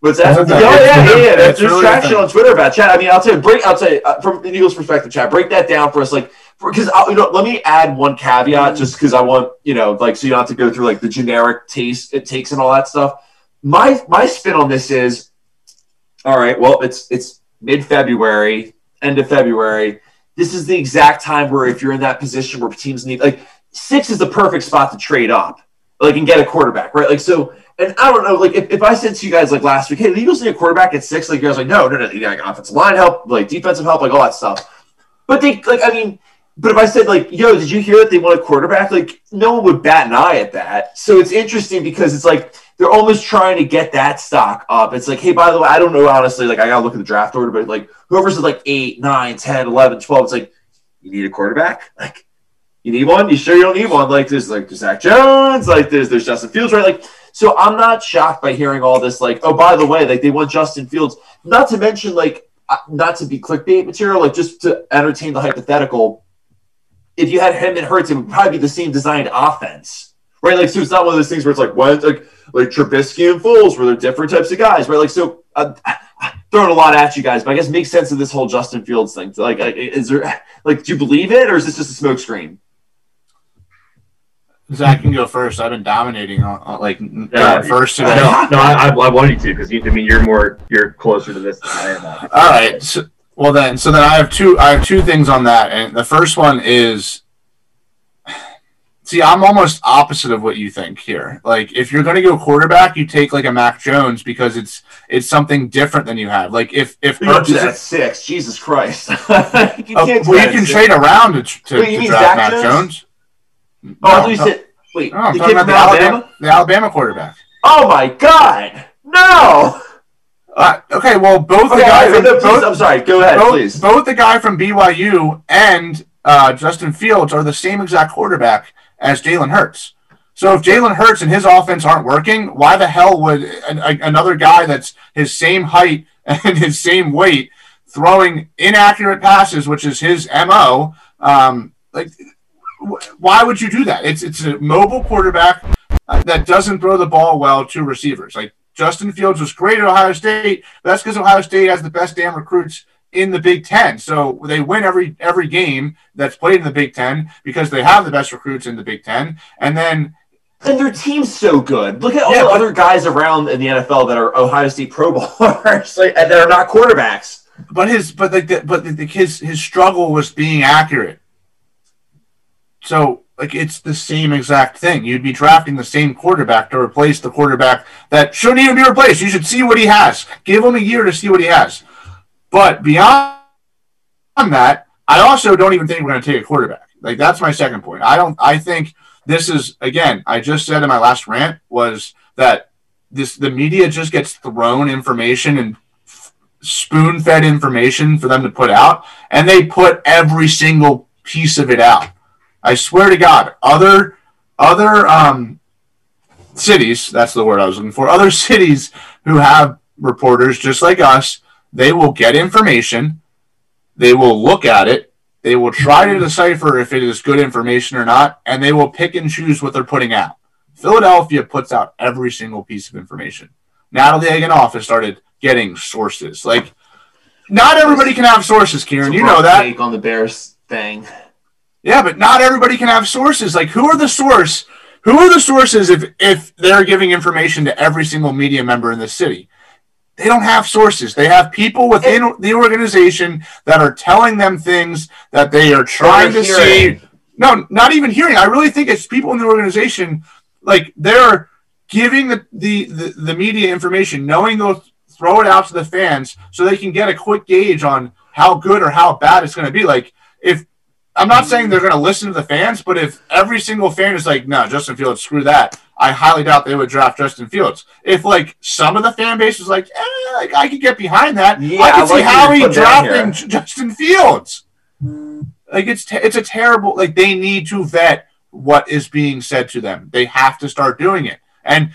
What's that? Oh yeah, yeah, yeah. There's really traction on Twitter about chat. I mean, I'll tell you, break. I'll tell you uh, from the Eagles' perspective, chat. Break that down for us, like because you know. Let me add one caveat, just because I want you know, like, so you don't have to go through like the generic taste it takes and all that stuff my my spin on this is all right well it's it's mid-february end of february this is the exact time where if you're in that position where teams need like six is the perfect spot to trade up like and get a quarterback right like so and I don't know, like if, if I said to you guys like last week, hey, the Eagles need a quarterback at six, like you guys like, no, no, no, you got offensive line help, like defensive help, like all that stuff. But they like I mean, but if I said like, yo, did you hear that they want a quarterback? Like no one would bat an eye at that. So it's interesting because it's like they're almost trying to get that stock up. It's like, hey, by the way, I don't know, honestly, like I gotta look at the draft order, but like whoever's at like 8, 9, 10, 11, 12, it's like, you need a quarterback? Like, you need one? You sure you don't need one? Like there's like there's Zach Jones, like there's there's Justin Fields, right? Like so I'm not shocked by hearing all this, like, oh, by the way, like they want Justin Fields, not to mention like uh, not to be clickbait material, like just to entertain the hypothetical. If you had him and Hurts, it would probably be the same designed offense. Right, like so, it's not one of those things where it's like, what, like, like Trubisky and Foles, where they're different types of guys, right? Like, so uh, throwing a lot at you guys, but I guess makes sense of this whole Justin Fields thing. Like, is there like, do you believe it, or is this just a smokescreen? Zach can go first. I've been dominating on, on like yeah, first today. No, no, I, I wanted to because I mean you're more you're closer to this than I am. All right. So, well then, so then I have two. I have two things on that, and the first one is See, I'm almost opposite of what you think here. Like, if you're going to go quarterback, you take like a Mac Jones because it's it's something different than you have. Like, if if Hurts is at six, Jesus Christ, you uh, well, you can trade around to, to, wait, to draft Mac Jones. Jones. Oh, no, you said wait, no, the kid from Alabama? Alabama, the Alabama quarterback. Oh my God, no. Uh, okay, well, both okay, the guy from no, both, I'm sorry. Go ahead, both, please. Both the guy from BYU and uh, Justin Fields are the same exact quarterback as Jalen Hurts. So if Jalen Hurts and his offense aren't working, why the hell would another guy that's his same height and his same weight throwing inaccurate passes, which is his mo, um, like why would you do that? It's it's a mobile quarterback uh, that doesn't throw the ball well to receivers. Like Justin Fields was great at Ohio State. That's because Ohio State has the best damn recruits in the Big Ten. So they win every every game that's played in the Big Ten because they have the best recruits in the Big Ten. And then and their team's so good. Look at all yeah, the but, other guys around in the NFL that are Ohio State Pro Bowlers like, and that are not quarterbacks. But his but the, but the, his his struggle was being accurate. So like it's the same exact thing. You'd be drafting the same quarterback to replace the quarterback that shouldn't even be replaced. You should see what he has. Give him a year to see what he has. But beyond that, I also don't even think we're going to take a quarterback. Like that's my second point. I don't. I think this is again. I just said in my last rant was that this the media just gets thrown information and spoon fed information for them to put out, and they put every single piece of it out. I swear to God, other other um, cities, that's the word I was looking for, other cities who have reporters just like us, they will get information, they will look at it, they will try to decipher if it is good information or not, and they will pick and choose what they're putting out. Philadelphia puts out every single piece of information. Natalie Egenolf has started getting sources. Like, not everybody can have sources, Kieran. You know that. Take on the Bears thing. Yeah, but not everybody can have sources. Like, who are the source? Who are the sources if if they're giving information to every single media member in the city? They don't have sources. They have people within the organization that are telling them things that they are trying to see. No, not even hearing. I really think it's people in the organization, like they're giving the, the, the, the media information, knowing they'll throw it out to the fans so they can get a quick gauge on how good or how bad it's going to be. Like, if I'm not saying they're going to listen to the fans, but if every single fan is like, no, Justin Fields, screw that, I highly doubt they would draft Justin Fields. If like some of the fan base was like, eh, like I could get behind that, yeah, I could see how he drafting Justin Fields. Like it's te- it's a terrible. Like they need to vet what is being said to them. They have to start doing it. And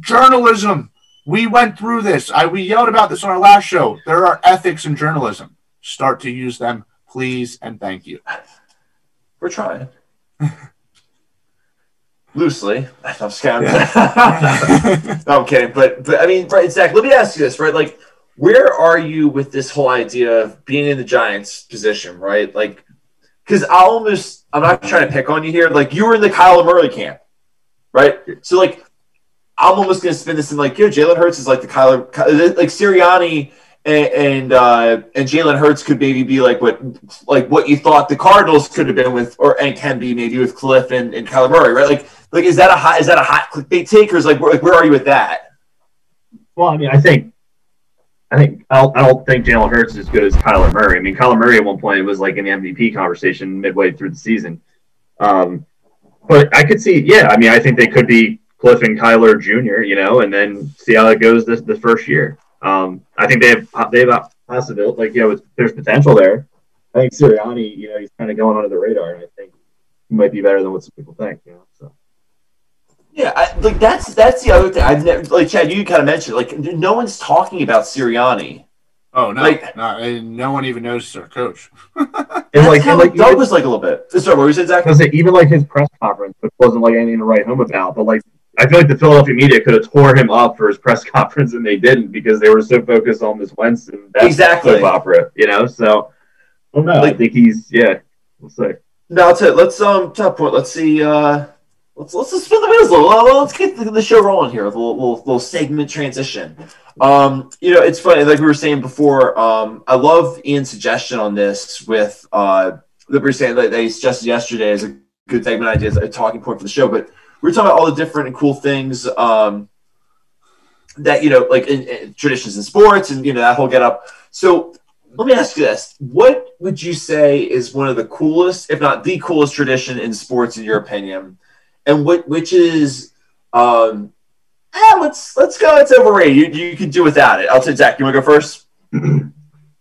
journalism, we went through this. I we yelled about this on our last show. There are ethics in journalism. Start to use them, please, and thank you. We're trying. Loosely. I'm kidding. Yeah. no, I'm kidding. But but I mean, right, Zach, let me ask you this, right? Like, where are you with this whole idea of being in the Giants position, right? Like, because I almost I'm not trying to pick on you here. Like you were in the Kyler Murray camp, right? So like I'm almost gonna spin this in like, you know, Jalen Hurts is like the Kyler like Sirianni and and, uh, and Jalen Hurts could maybe be like what like what you thought the Cardinals could have been with or and can be maybe with Kliff and, and Kyler Murray, right? Like like is that a hot is that a hot clickbait take or is like where, like where are you with that? Well, I mean, I think I think I don't, I don't think Jalen Hurts is as good as Kyler Murray. I mean, Kyler Murray at one point was like in the MVP conversation midway through the season. Um, but I could see, yeah, I mean, I think they could be Kliff and Kyler Jr., you know, and then see how it goes this the first year. Um, I think they have they have a possibility, like you know, there's potential there. I think Sirianni, you know, he's kind of going under the radar, and I think he might be better than what some people think. You know, so. Yeah, I, like that's that's the other thing. I've never like Chad. You kind of mentioned like no one's talking about Sirianni. Oh no, like, no, no one even knows he's our coach. and like, and like Doug was like a little bit. Sorry, what were you saying, Zach? I say even like his press conference, which wasn't like anything to write home about, but like I feel like the Philadelphia media could have tore him up for his press conference, and they didn't because they were so focused on this Wentz and that exactly opera, you know. So, I don't know. Like, I think he's yeah. We'll see. Now, to let's um top point. Let's see. uh Let's let's just spin the wheels a little. Let's get the, the show rolling here with a little, little, little segment transition. Um, you know, it's funny, like we were saying before. Um, I love Ian's suggestion on this with uh that we were saying that they suggested yesterday as a good segment idea, as a talking point for the show. But we are talking about all the different and cool things um, that you know, like in, in traditions in sports, and you know that whole get up. So let me ask you this: What would you say is one of the coolest, if not the coolest, tradition in sports, in your opinion? And what which is um, eh, let's let's go. It's overrated. You you can do without it. I'll take Zach. You want to go first?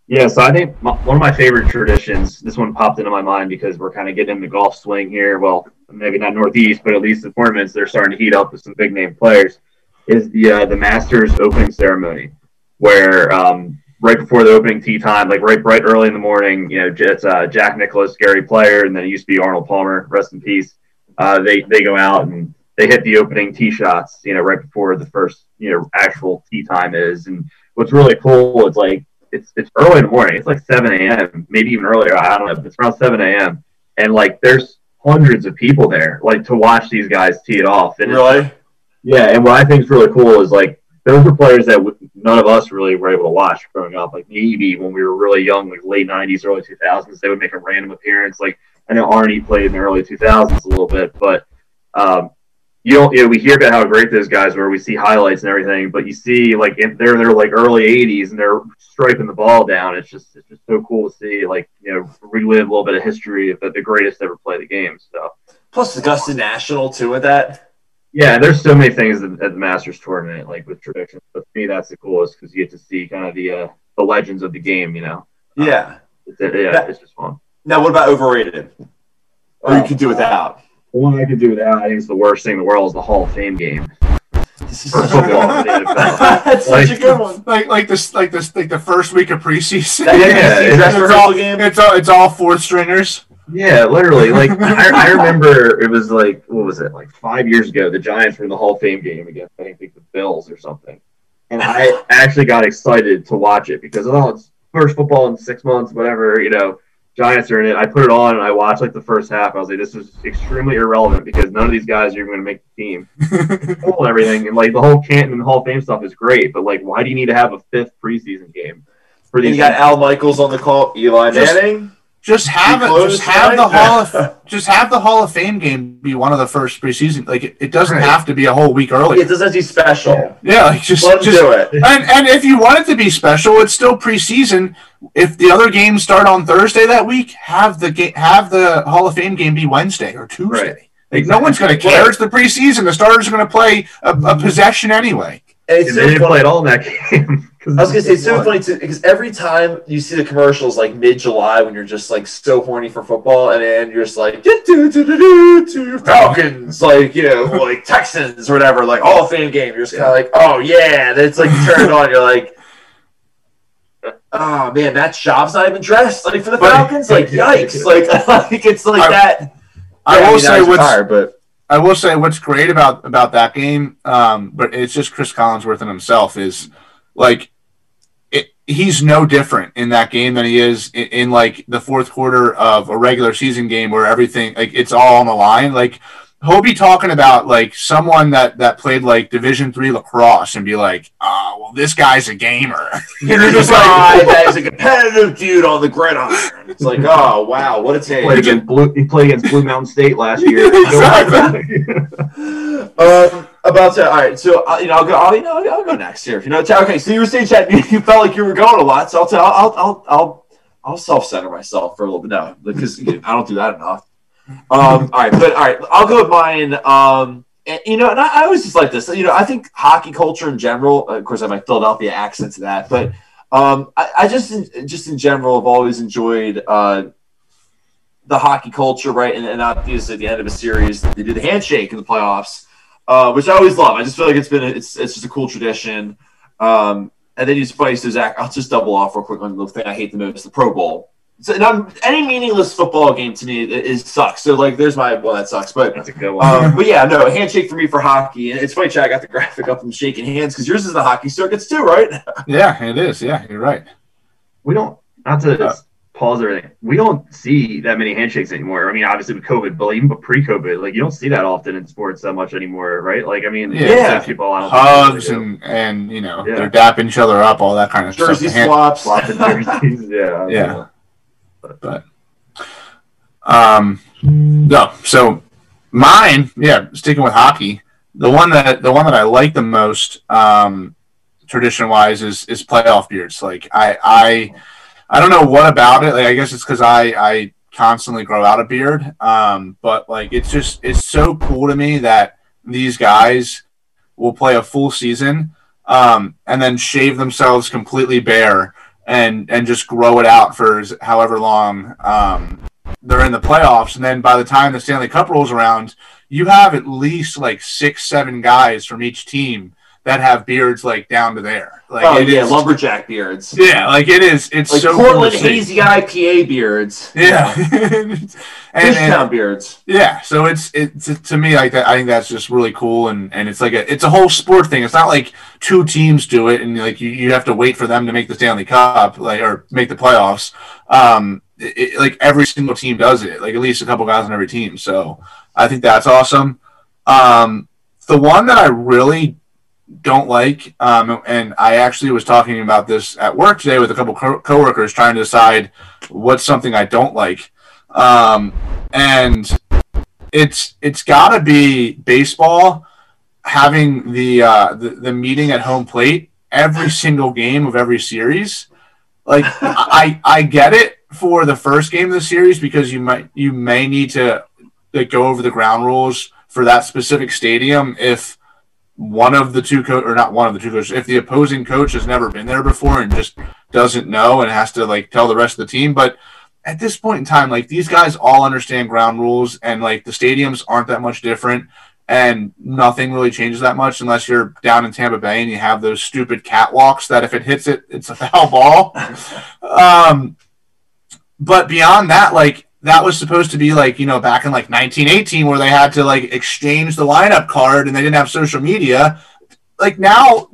Yeah, so I think my, one of my favorite traditions. This one popped into my mind because we're kind of getting in the golf swing here. Well, maybe not Northeast, but at least the tournaments they're starting to heat up with some big name players. Is the uh, the Masters opening ceremony, where um, right before the opening tee time, like right right early in the morning, you know, it's uh, Jack Nicklaus, Gary Player, and then it used to be Arnold Palmer, rest in peace. Uh, they they go out and they hit the opening tee shots, you know, right before the first you know actual tee time is. And what's really cool is like it's it's early in the morning. It's like 7 a.m., maybe even earlier. I don't know. But it's around 7 a.m. And like there's hundreds of people there, like to watch these guys tee it off. And really? Yeah. And what I think is really cool is like those are players that none of us really were able to watch growing up. Like maybe when we were really young, like late 90s, early 2000s, they would make a random appearance. Like I know Arnie played in the early 2000s a little bit, but um, you don't. You know, we hear about how great those guys were. We see highlights and everything, but you see like if they're they're like early 80s and they're striping the ball down. It's just it's just so cool to see like you know relive a little bit of history of the, the greatest ever play the game. So plus Augusta National too with that. Yeah, there's so many things at, the Masters tournament, like with traditions. But for me, that's the coolest because you get to see kind of the uh, the legends of the game. You know. Yeah. Um, it's, yeah, it's just fun. Now, what about overrated? Or you could do without. One I could do without. I think it's the worst thing in the world is the Hall of Fame game. This is such a good one. That's Like- such a good one. Like like this like this like the first week of preseason. That Yeah, NBC it's dress it's all game. it's all it's all fourth stringers. Yeah, literally. Like I, I remember it was like what was it like five years ago? The Giants were in the Hall of Fame game against I think the Bills or something, and I actually got excited to watch it because oh, it's first football in six months, whatever. You know, Giants are in it. I put it on and I watched like the first half. I was like, this is extremely irrelevant because none of these guys are even going to make the team. Cool and everything, and like the whole Canton Hall of Fame stuff is great, but like, why do you need to have a fifth preseason game for And these? you got Al Michaels on the call, Eli Just- Manning. Just have it. Just have the hall of just have the Hall of Fame game be one of the first preseason. Like it, it doesn't Right. have to be a whole week early. It doesn't have to be special. Yeah. Yeah, like just Let him just do it. and and if you want it to be special, it's still preseason. If the other games start on Thursday that week, have the ga- have the Hall of Fame game be Wednesday or Tuesday. Right. Like no one's going to care. It's the preseason. The starters are going to play a, a mm-hmm. possession anyway. And it's And so they didn't funny. play it all in that game. I was gonna say it's so funny too because every time you see the commercials like mid July when you're just like so horny for football and then you're just like do do do do Falcons like you know like Texans or whatever like Hall of Fame game you're just kind of like oh yeah then it's like you turn it on you're like oh man that shop's not even dressed like for the Falcons like yikes like like it's like I- that I Yeah, will mean, say what's retired, but I will say what's great about about that game, um, but it's just Cris Collinsworth and himself is like it, he's no different in that game than he is in, in like the fourth quarter of a regular season game where everything like it's all on the line. Like he'll be talking about like someone that that played like Division three lacrosse and be like, oh well, this guy's a gamer. you're just like "Ah, that is a competitive dude on the gridiron it's like oh wow what a take played against Blue. He played against Blue Mountain State last year. Exactly. um, about to all right. So uh, you know, I'll go. I'll, you know, I'll go next here. You know, okay. So you were saying, Chad, you, you felt like you were going a lot. So I'll tell. I'll I'll I'll I'll self center myself for a little bit. now because I don't do that enough. Um, all right, but all right. I'll go with mine. Um, and, you know, and I, I always just like this. You know, I think hockey culture in general. Of course, I have my Philadelphia accent to that, but um, I, I just just in general have always enjoyed. Uh, the hockey culture, right? And, and obviously at the end of a series, they do the handshake in the playoffs, uh, which I always love. I just feel like it's been a, it's it's just a cool tradition. Um, and then you spice so Zach. I'll just double off real quick on the thing I hate the most: the Pro Bowl. So not, any meaningless football game to me is sucks. So like, there's my well, that sucks. But That's a good one. um, but yeah, no, a handshake for me for hockey. And it's funny, Chad, I got the graphic up and shaking hands because yours is the hockey circuits too, right? yeah, it is. Yeah, you're right. we don't not to Uh, pause everything. We don't see that many handshakes anymore. I mean, obviously with COVID, but even pre-COVID, like you don't see that often in sports that much anymore, right? Like, I mean, Yeah. people I don't Hugs really do. and and you know Yeah. they're dapping each other up, all that kind of Jersey stuff. Hand- swaps. lots of jerseys. Yeah, Yeah. But um no. So mine yeah sticking with hockey the one that the one that i like the most um tradition wise is is playoff beards like i i i don't know what about it. Like i guess it's because i i constantly grow out a beard. Um but like it's just it's so cool to me that these guys will play a full season um and then shave themselves completely bare and and just grow it out for however long um, they're in the playoffs. And then by the time the Stanley Cup rolls around, you have at least like six, seven guys from each team that have beards like down to there. Like oh it yeah, is- lumberjack beards. yeah, like it is. It's like so cool Portland hazy IPA beards. Yeah, and, and, beards. yeah, so it's it's to me like that. I think that's just really cool, and and it's like a it's a whole sport thing. It's not like two teams do it, and like you, you have to wait for them to make the Stanley Cup, like or make the playoffs. Um, it, it- like every single team does it, like at least a couple guys on every team. So I think that's awesome. Um, the one that I really don't like, um, and I actually was talking about this at work today with a couple co- coworkers trying to decide what's something I don't like. Um, and it's it's got to be baseball having the, uh, the the meeting at home plate every single game of every series. Like I I get it for the first game of the series because you might you may need to like, go over the ground rules for that specific stadium if one of the two coach or not one of the two coaches if the opposing coach has never been there before and just doesn't know and has to like tell the rest of the team. But at this point in time like these guys all understand ground rules and like the stadiums aren't that much different and nothing really changes that much unless you're down in Tampa Bay and you have those stupid catwalks that if it hits it it's a foul ball. Um but beyond that like that was supposed to be like you know back in like 1918 where they had to like exchange the lineup card and they didn't have social media. Like now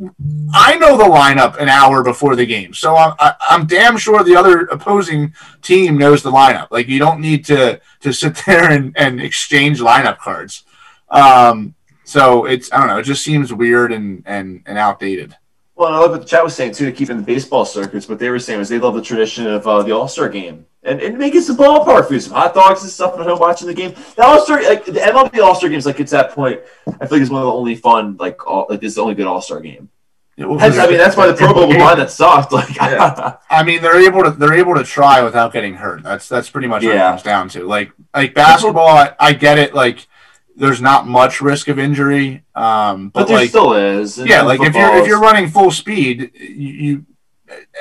i know the lineup an hour before the game so i'm, I'm damn sure the other opposing team knows the lineup. Like you don't need to to sit there and, and exchange lineup cards. Um so it's i don't know it just seems weird and and, and outdated. Well, I love what the chat was saying too to keep in the baseball circuits. What they were saying was they love the tradition of uh, the All Star game and, and making some ballpark food, some hot dogs and stuff at home watching the game. The All Star, like the MLB All Star games, like it's that point. I feel like it's one of the only fun, like all, like this is the only good All Star game. Yeah, well, I mean, that's why the Pro Bowl line that sucked. Like, yeah. I mean, they're able to they're able to try without getting hurt. That's that's pretty much what yeah. it comes down to. Like like basketball, I, I get it. Like there's not much risk of injury. Um, but, but there like, still is. Yeah, like if you're if you're running full speed, you, you,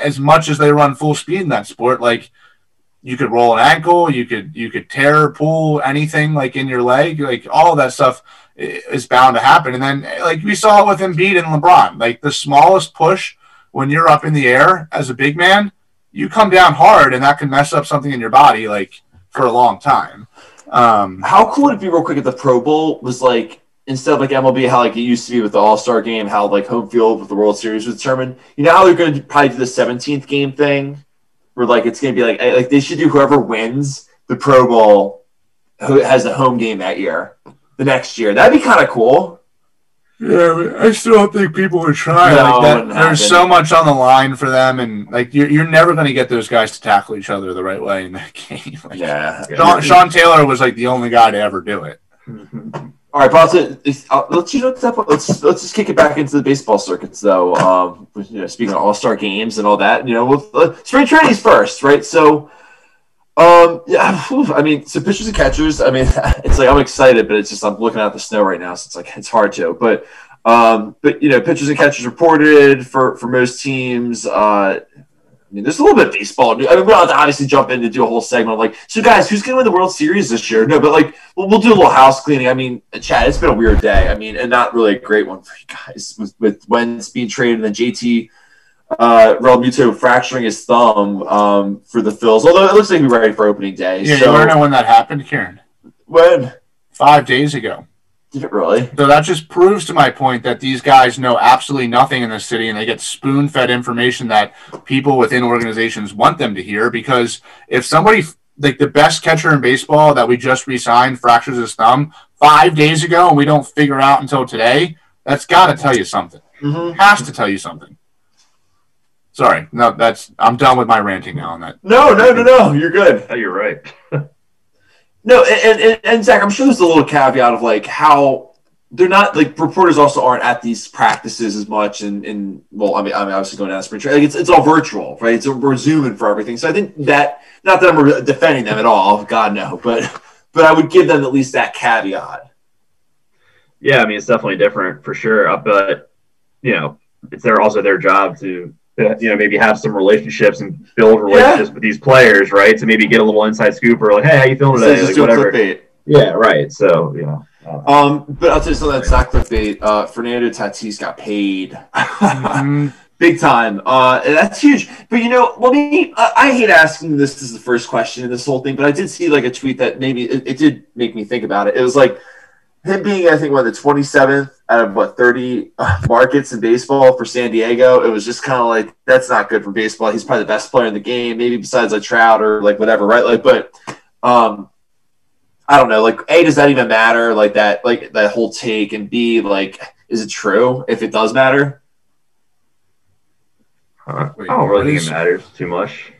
as much as they run full speed in that sport, like you could roll an ankle, you could you could tear, pull anything like in your leg, like all that stuff is bound to happen. And then like we saw with Embiid and LeBron, like the smallest push when you're up in the air as a big man, you come down hard, and that can mess up something in your body like for a long time. Um, how cool would it be, real quick, if the Pro Bowl was like instead of like MLB, how like it used to be with the All Star game, how like home field with the World Series was determined. You know how they're going to probably do the seventeenth game thing, where like it's going to be like like they should do whoever wins the Pro Bowl who has a home game that year, the next year. That'd be kind of cool. Yeah, I still don't think people would try. No, like that, there's so much on the line for them, and like you're, you're never going to get those guys to tackle each other the right way in that game. like, yeah, Sean, Sean, Taylor was like the only guy to ever do it. Mm-hmm. All right, but uh, let's you know let's let's just kick it back into the baseball circuits though. Um, you know, speaking of All Star games and all that, you know, with, uh, spring training's first, right? So um, yeah, I mean, so pitchers and catchers. I mean, it's like I'm excited, but it's just I'm looking at the snow right now, so it's like it's hard to. But um, but you know, pitchers and catchers reported for for most teams. Uh, I mean, there's a little bit of baseball. I mean, we'll obviously jump in to do a whole segment like, so guys, who's going to win the World Series this year? No, but like, we'll, we'll do a little house cleaning. I mean, Chad, it's been a weird day. I mean, and not really a great one for you guys with, with Wentz being traded and then JT uh, Realmuto fracturing his thumb um, for the Phils. Although it looks like he's ready for opening day. Yeah, so, you want to know when that happened, Karen? When? Five days ago. Did it really? So that just proves to my point that these guys know absolutely nothing in the city, and they get spoon-fed information that people within organizations want them to hear. Because if somebody like the best catcher in baseball that we just re-signed fractures his thumb five days ago, and we don't figure out until today, that's got to tell you something. Mm-hmm. Has to tell you something. Sorry, no, that's I'm done with my ranting now on that. No, no, no, no, you're good. Oh, you're right. no, and, and, and Zach, I'm sure there's a little caveat of like how they're not like reporters also aren't at these practices as much and, and well I mean I'm obviously going to spring training like it's, it's all virtual right? It's we're zooming for everything. So I think that not that I'm defending them at all God no but but I would give them at least that caveat. Yeah I mean it's definitely different for sure uh, but you know it's their also their job to you know maybe have some relationships and build relationships yeah. with these players, right? To maybe get a little inside scoop or like, hey, how you feeling today? Like, whatever. Yeah, right. So you know. Um, but I'll tell you something that's not clickbait. Uh, Fernando Tatis got paid. mm-hmm. Big time. Uh, that's huge. But you know, let me. I, I hate asking this as the first question in this whole thing, but I did see like a tweet that maybe it, it did make me think about it. It was like him being, I think, what the 27th out of what 30 uh, markets in baseball for San Diego. It was just kind of like that's not good for baseball. He's probably the best player in the game, maybe besides like Trout or like whatever, right? Like, but um, I don't know. Like, a does that even matter? Like that, like that whole take, and b like is it true if it does matter? Uh, I don't really think it matters too much.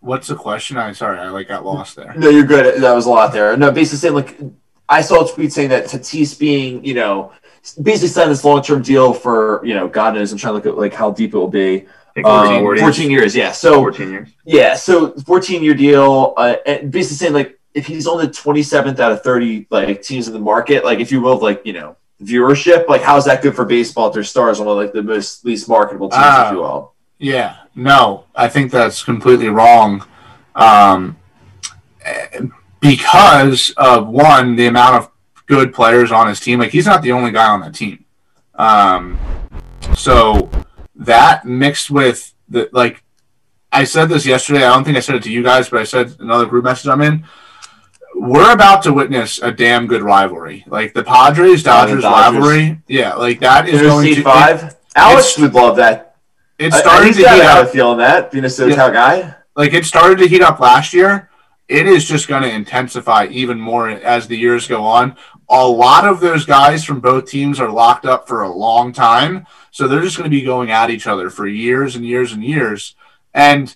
what's the question? I sorry, I like got lost there. No, you're good. That was a lot there. No, basically saying like I saw a tweet saying that Tatis being, you know, basically signed this long term deal for, you know, God knows, I'm trying to look at like how deep it will be. Um, 14 years, yeah. So 14 years. Yeah, so 14 year deal, uh, and basically saying like if he's on the 27th out of 30 like teams in the market, like if you will, like you know viewership, like how's that good for baseball? If their stars on like the most least marketable teams, uh, if you will. Yeah, no, I think that's completely wrong. Um, because of one, the amount of good players on his team. Like he's not the only guy on that team. Um, so that mixed with the like I said this yesterday. I don't think I said it to you guys, but I said another group message I'm in. We're about to witness a damn good rivalry, like the Padres Dodgers, rivalry. Yeah, like that is going to five. Alex would love that. It started uh, to heat up. Feeling that being a SoCal yeah, guy. Like it started to heat up last year. It is just going to intensify even more as the years go on. A lot of those guys from both teams are locked up for a long time, so they're just going to be going at each other for years and years and years. And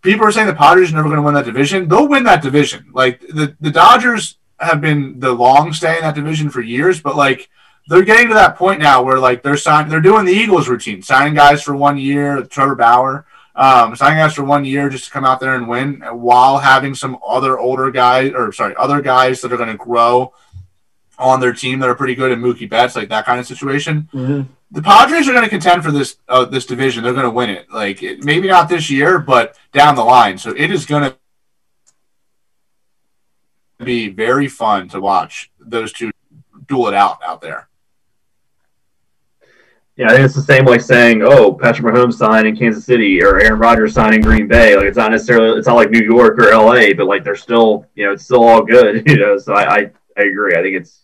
people are saying the Padres are never going to win that division. They'll win that division. Like the, the Dodgers have been the long stay in that division for years, but like they're getting to that point now where like they're signing, they're doing the Eagles routine, signing guys for one year, Trevor Bauer, um, signing guys for one year just to come out there and win, while having some other older guys or sorry, other guys that are going to grow on their team that are pretty good at Mookie Betts, like that kind of situation. Mm-hmm the Padres are going to contend for this uh, this division. They're going to win it. Like it, maybe not this year, but down the line. So it is going to be very fun to watch those two duel it out out there. Yeah, I think it's the same like saying, "Oh, Patrick Mahomes signing in Kansas City or Aaron Rodgers signing in Green Bay." Like it's not necessarily it's not like New York or L.A., but like they're still you know it's still all good. You know, so I I, I agree. I think it's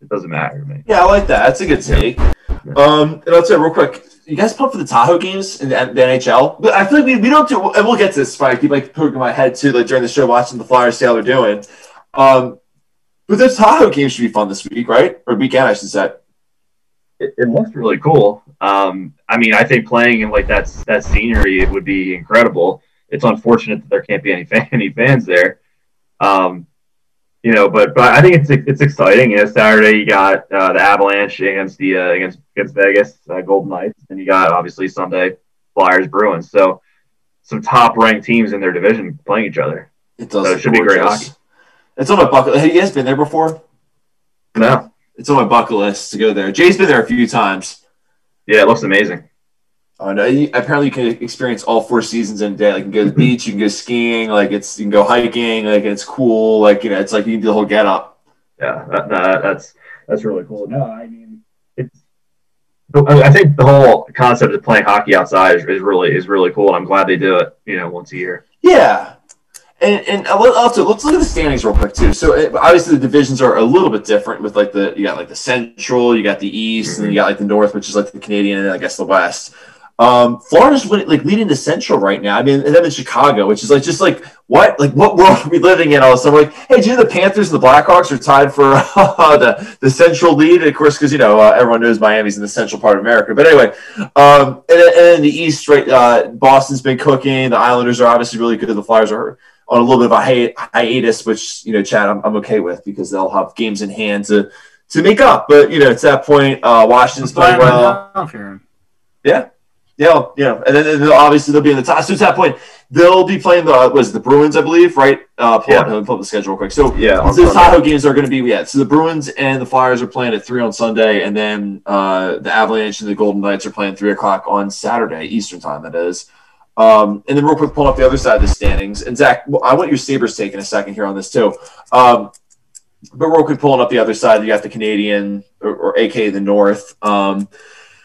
it doesn't matter to me. Yeah, I like that. That's a good take. Yeah. Um, and I'll say real quick, you guys pumped for the Tahoe games in the, the, NHL? But I feel like we, we don't do, and we'll get to this. I keep like poking my head too, like during the show, watching the Flyers see how they're doing. Um, but the Tahoe games should be fun this week, right? Or weekend, I should say. It, it looks really cool. Um, I mean, I think playing in like that that scenery it would be incredible. It's unfortunate that there can't be any fan, any fans there. Um, you know, but but I think it's it's exciting. You know, Saturday you got uh, the Avalanche against the uh, against against Vegas uh, Golden Knights, and you got obviously Sunday Flyers Bruins. So some top ranked teams in their division playing each other. It does. So it should be great hockey. It's on my bucket. Have you guys been there before? No. It's on my bucket list to go there. Jay's been there a few times. Yeah, it looks amazing. Oh no! You, apparently, you can experience all four seasons in a day. Like, you can go to the mm-hmm. beach, you can go skiing, like it's you can go hiking, like it's cool. Like you know, it's like you can do the whole get up. Yeah, that, that, that's that's really cool. No, I mean, it's. I think the whole concept of playing hockey outside is, is really is really cool, and I'm glad they do it. You know, once a year. Yeah, and, and also let's look at the standings real quick too. So obviously the divisions are a little bit different with like the you got like the Central, you got the East, mm-hmm. and you got like the North, which is like the Canadian, and I guess the West. Um, Florida's winning, like leading the Central right now. I mean, and then in Chicago, which is like just like what, like what world are we living in? All of a sudden, like, hey, do you know the Panthers and the Blackhawks are tied for uh, the the Central lead? And of course, because you know uh, everyone knows Miami's in the Central part of America. But anyway, um, and, and in the East, right, uh, Boston's been cooking. The Islanders are obviously really good. The Flyers are on a little bit of a hi- hiatus, which you know, Chad, I'm, I'm okay with because they'll have games in hand to to make up. But you know, it's that point. Uh, Washington's playing well. Yeah, yeah, yeah, and then and obviously they'll be in the top. So at that point, they'll be playing the was the Bruins, I believe, right? Uh, pull, yeah. up, pull up the schedule real quick. So yeah, the Tahoe games are going to be yeah. So the Bruins and the Flyers are playing at three on Sunday, and then uh, the Avalanche and the Golden Knights are playing three o'clock on Saturday Eastern time. That is. Um, and then real quick, pull up the other side of the standings. And Zach, I want your Sabres take in a second here on this too. Um, but real quick, pulling up the other side, you got the Canadian or, or aka the North. Um,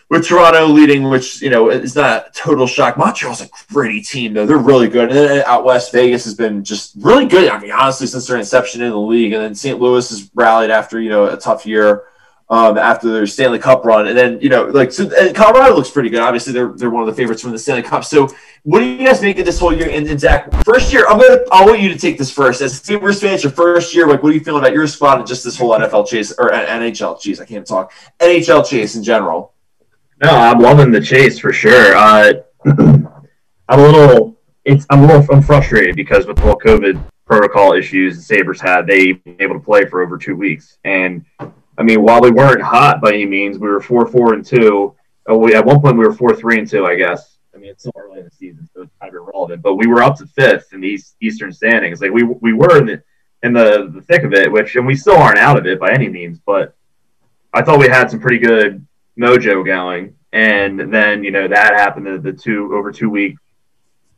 with Toronto leading, which you know is not a total shock. Montreal's a gritty team, though. They're really good. And then out west, Vegas has been just really good. I mean, honestly, since their inception in the league, and then St. Louis has rallied after you know a tough year um, after their Stanley Cup run, and then you know like so. Colorado looks pretty good. Obviously, they're they're one of the favorites from the Stanley Cup. So, what do you guys make of this whole year? And, and Zach, first year, I'm gonna I want you to take this first as Sabres fans. Your first year, like, what do you feel about your spot and just this whole NFL chase or NHL? Jeez, I can't talk. NHL chase in general. No, I'm loving the chase for sure. Uh, I'm a little it's I'm a little I'm frustrated because with the whole COVID protocol issues the Sabres had, they been able to play for over two weeks. And I mean, while we weren't hot by any means, we were four four and two. Oh, we, at one point we were four three and two, I guess. I mean, it's so early in the season, so it's kind of irrelevant. But we were up to fifth in the East, Eastern standings. Like we we were in the in the, the thick of it, which and we still aren't out of it by any means. But I thought we had some pretty good mojo going, and then you know that happened. The, the two over two week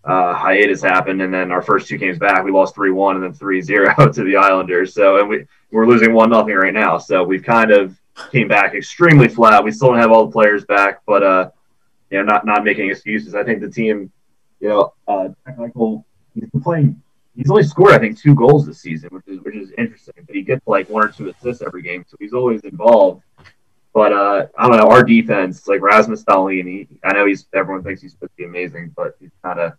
uh, hiatus happened, and then our first two games back, we lost three one and then 3-0 to the Islanders. So and we we're losing one nothing right now. So we've kind of came back extremely flat. We still don't have all the players back, but uh, you know, not not making excuses. I think the team, you know, uh, Eichel, he's playing. He's only scored, I think, two goals this season, which is which is interesting. But he gets like one or two assists every game, so he's always involved. But uh, I don't know. Our defense, like Rasmus Dahlin, he, I know he's everyone thinks he's supposed to be amazing, but he's kind of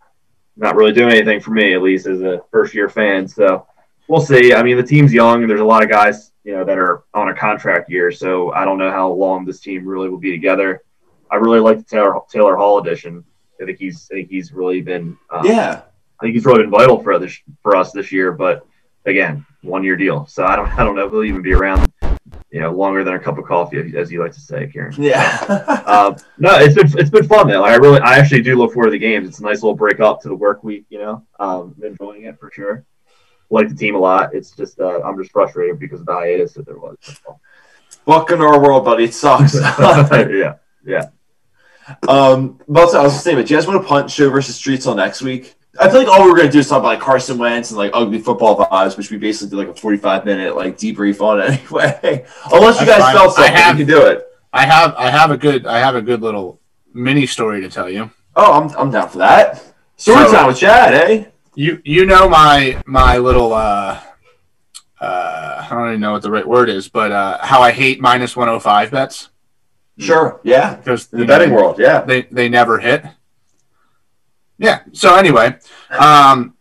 not really doing anything for me, at least as a first year fan. So we'll see. I mean, the team's young. There's a lot of guys, you know, that are on a contract year. So I don't know how long this team really will be together. I really like the Taylor, Taylor Hall edition. I think he's I think he's really been um, yeah. I think he's really been vital for this for us this year. But again, one year deal. So I don't I don't know if he'll even be around you know, longer than a cup of coffee, as you like to say, Karen. Yeah. uh, no, it's been it's been fun though. I really, I actually do look forward to the games. It's a nice little break up to the work week. You know, um, enjoying it for sure. Like the team a lot. It's just uh, I'm just frustrated because of the hiatus that there was. Welcome to our world, buddy. It sucks. yeah, yeah. Um, but I was just saying, but do you guys want to punt show versus streets on next week? I feel like all we are gonna do is talk about like Carson Wentz and like ugly football vibes, which we basically did like a forty-five minute like debrief on anyway. Unless you guys felt something, have, you can do it. I have I have a good I have a good little mini story to tell you. Oh, I'm I'm down for that. Story so, time with Chad, eh? You you know my my little uh uh I don't even know what the right word is, but uh how I hate minus one oh five bets. Sure, yeah. Because the betting know, world, yeah. They they never hit. Yeah. So anyway, um,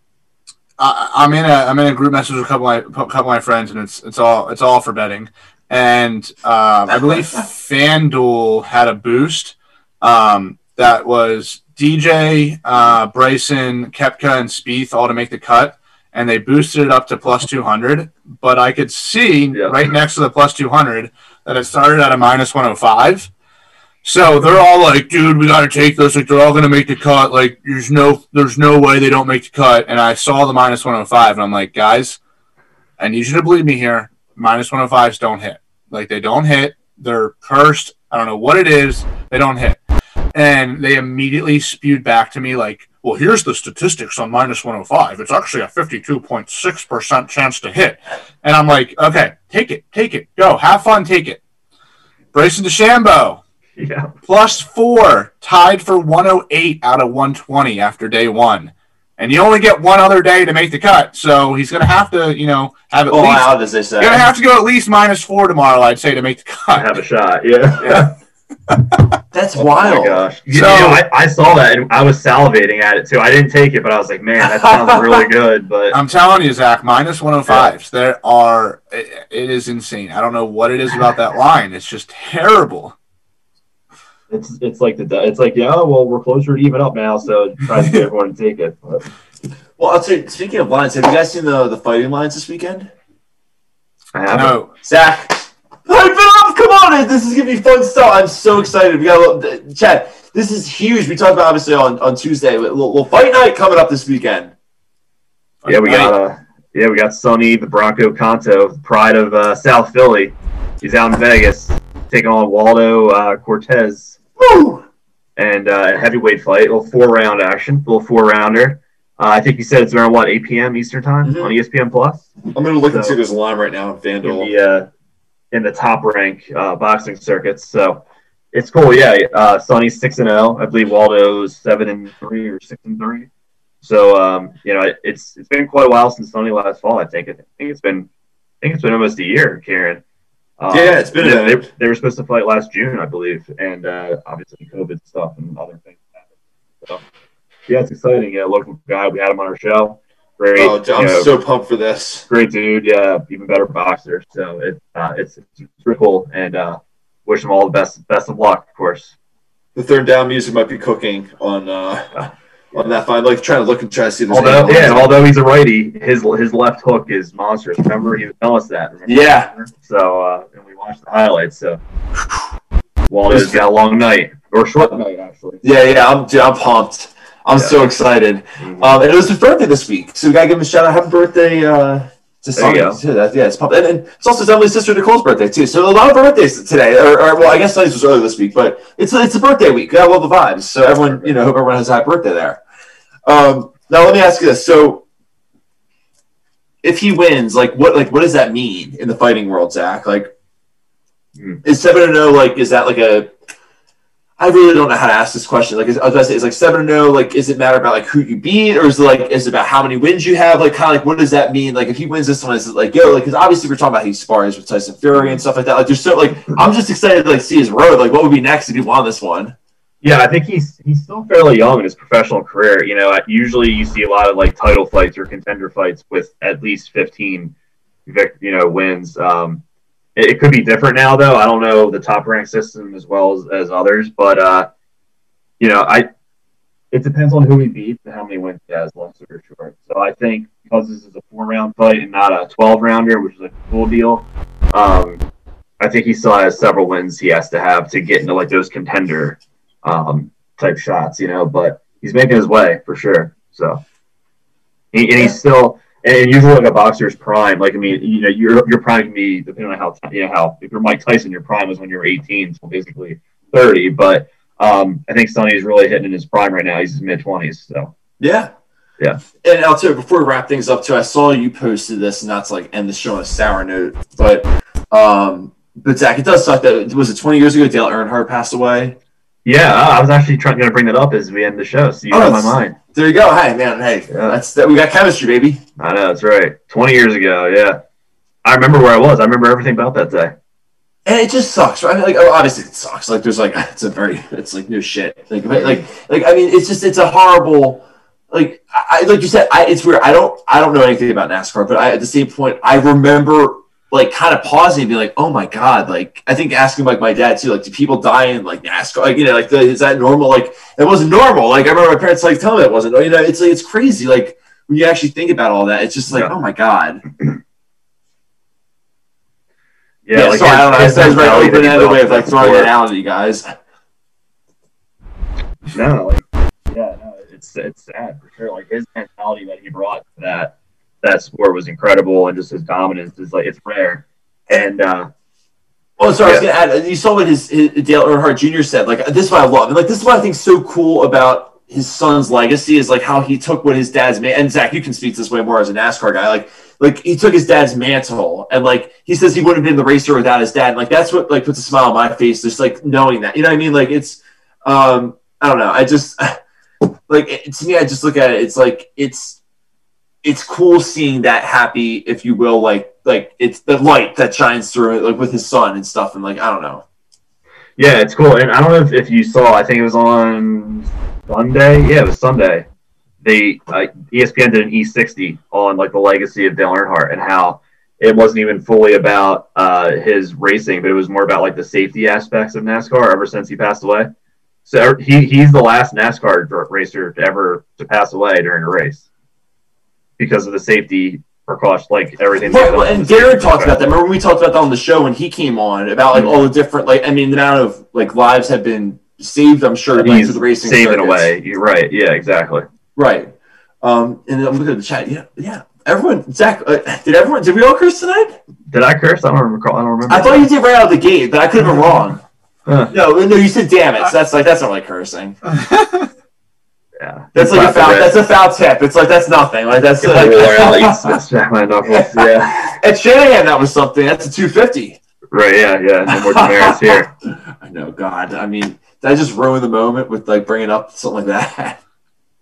I, am in a I'm in a group message with a couple of my couple of my friends, and it's it's all it's all for betting. And um, I believe FanDuel had a boost um, that was DJ, uh, Bryson, Koepka, and Spieth all to make the cut, and they boosted it up to plus 200. But I could see right next to the plus 200 that it started at a minus 105 so they're all like, dude, we got to take this. Like, they're all going to make the cut. Like, there's no, there's no way they don't make the cut. And I saw the minus 105, and I'm like, guys, I need you to believe me here. Minus 105s don't hit. Like, they don't hit. They're cursed. I don't know what it is. They don't hit. And they immediately spewed back to me like, well, here's the statistics on minus 105. It's actually a 52.6% chance to hit. And I'm like, okay, take it, take it, go, have fun, take it. Bryson DeChambeau, yeah. Plus four, tied for 108 out of 120 after day one. And you only get one other day to make the cut, so he's going to have to, you know, have at oh, least. Out, as they say. Going to have to go at least minus four tomorrow, I'd say, to make the cut. Have a shot, yeah. Yeah. That's wild. Oh my gosh. You, so, you know, I, I, saw that and I was salivating at it too. I didn't take it, but I was like, man, that sounds really good. But I'm telling you, Zach, minus 105s. Yeah. There are, it, it is insane. I don't know what it is about that line. It's just terrible it's it's like the it's like yeah well we're closer to even up now so try to get everyone to take it. But. Well, I'll say speaking of lines, have you guys seen the the fighting lines this weekend? I have No, Zach. Hype it up! Come on, this is gonna be fun stuff. I'm so excited. We got a little, Chad. This is huge. We talked about obviously on, on Tuesday. A little, little fight night coming up this weekend. Yeah, we got uh, yeah we got Sonny the Bronco Conto, pride of uh, South Philly. He's out in Vegas taking on Waldo uh, Cortes. Woo! And uh, heavyweight fight, a little four round action, a little four rounder. Uh, I think you said it's around what 8 p.m. Eastern time mm-hmm. on ESPN Plus. I'm gonna look so, and see there's line right now on FanDuel. In the, uh, in the top rank uh, boxing circuits, so it's cool. Yeah, uh, Sonny's six and zero. Oh. I believe Waldo's seven and three or six and three. So um, you know, it's it's been quite a while since Sonny last fall. I think I think it's been I think it's been almost a year, Karen. Um, yeah, it's been. A, they, they, were supposed to fight last June, I believe, and uh, obviously COVID stuff and other things happened. So, yeah, it's exciting. Yeah, local guy. We had him on our show. Great. Oh, I'm know, so pumped for this. Great dude. Yeah, even better boxer. So it, uh, it's it's pretty cool, and uh, wish him all the best best of luck, of course. The third down music might be cooking on uh, on that fight. Like trying to look and try to see. there's Although, yeah, and although he's a righty, his his left hook is monstrous. Remember, he was telling us that. remember? Yeah. So, uh, and we watched the highlights. So, Waldo's got a long night or short night actually. Yeah, yeah, I'm, I'm pumped. I'm Yeah. so excited. Mhm. Um, and it was his birthday this week, so we gotta give him a shout out. Happy birthday uh, to Sonny. too. Yeah, it's pop- And, and it's also Emily's sister Nicole's birthday too. So a lot of birthdays today. Or, or well, I guess Sonny's was earlier this week, but it's a, it's a birthday week. I love the vibes. So everyone, you know, hope everyone has a happy birthday there. Um, now let me ask you this: so if he wins, like what like what does that mean in the fighting world, Zach? Like Hmm. is seven and zero like is that like a I really don't know how to ask this question. Like, is, I was about to say, is like seven and zero. Like, is it matter about like who you beat, or is it like is it about how many wins you have? Like, kind of like what does that mean? Like, if he wins this one, is it like yo? Like, because obviously we're talking about he spars with Tyson Fury and stuff like that. Like, there's so like I'm just excited to like see his road. Like, what would be next if he won this one? Yeah, I think he's he's still fairly young in his professional career. You know, usually you see a lot of like title fights or contender fights with at least fifteen, you know, wins. Um, it, it could be different now, though. I don't know the top rank system as well as, as others, but uh, you know, I it depends on who he beats and how many wins he has, long or short. So I think because this is a four round fight and not a twelve rounder, which is a cool deal. Um, I think he still has several wins he has to have to get into like those contender um, type shots, you know. But he's making his way for sure. So, he, and he's still, and usually like a boxer's prime, like I mean, you know, your your prime can be depending on how you know how if you're Mike Tyson, your prime was when you were 18, so basically 30. But um, I think Sonny's really hitting in his prime right now. He's in his mid 20s, so Yeah. Yeah. And I'll tell you, before we wrap things up too, I saw you posted this, and that's like end the show on a sour note, but um, but Zach, it does suck that was it 20 years ago Dale Earnhardt passed away. yeah. I was actually trying to bring that up as we end the show, so you Oh, got my mind. There you go. Hey man, hey, that's that. We got chemistry, baby. I know that's right. 20 years ago, yeah. I remember where I was. I remember everything about that day. And it just sucks, right? I mean, like, oh, obviously it sucks. Like, there's like, it's a very, it's like new shit. Like, like, like, I mean, it's just, it's a horrible. Like, I, like you said, I, it's weird. I don't, I don't know anything about NASCAR, but I, at the same point, I remember like kind of pausing and being like, oh my god, like, I think asking like my dad too, like, do people die in like NASCAR? Like, you know, like, the, is that normal? Like, it wasn't normal. Like, I remember my parents like telling me it wasn't. You know, it's like, it's crazy. Like, when you actually think about all that, it's just like, Yeah. oh my god. Yeah, Yeah, like so I don't know. his- it's his very open ended way of like throwing it out at you guys. No, like, yeah, no, it's it's sad for sure. Like his mentality that he brought to that that sport was incredible, and just his dominance is like it's rare. And uh, Oh, sorry, I was gonna add. You saw what his, his Dale Earnhardt Jr. said. Like this is what I love, and like this is what I think is so cool about his son's legacy is like how he took what his dad's man. And Zach, you can speak this way more as a NASCAR guy. Like, like he took his dad's mantle, and like he says he wouldn't have been the racer without his dad. And, like that's what like puts a smile on my face, just like knowing that. You know what I mean? Like it's, um, I don't know. I just like it, to me, I just look at it. It's like it's it's cool seeing that happy, if you will, like like it's the light that shines through it, like with his son and stuff, and like I don't know. yeah, it's cool. And I don't know if, if you saw. I think it was on Sunday. Yeah, it was Sunday. They uh, ESPN did an E60 on like the legacy of Dale Earnhardt and how it wasn't even fully about uh, his racing, but it was more about like the safety aspects of NASCAR ever since he passed away. So he, he's the last NASCAR racer to ever to pass away during a race because of the safety precaution, like everything. Right, well, and from the Darren talked about that. Remember when we talked about that on the show when he came on about like all the different like I mean the amount of like lives have been saved. I'm sure like, He's through the racing saving circuits. away. You're right. Yeah, exactly. Right. Um, and I'm looking at the chat. Yeah, yeah. Everyone, Zach, uh, did everyone? Did we all curse tonight? Did I curse? I don't recall. I don't remember. I thought you did right out of the gate, but I could have been wrong. Huh. No, no, you said damn it. So that's like that's not like cursing. Yeah, That's like a foul. That's a foul tip. It's like that's nothing. Like that's like, like, my knuckles. Yeah. at Shanahan that was something. That's a 250. Right. Yeah. Yeah. No more demerits here. I know. God. I mean, that just ruined the moment with like bringing up something like that.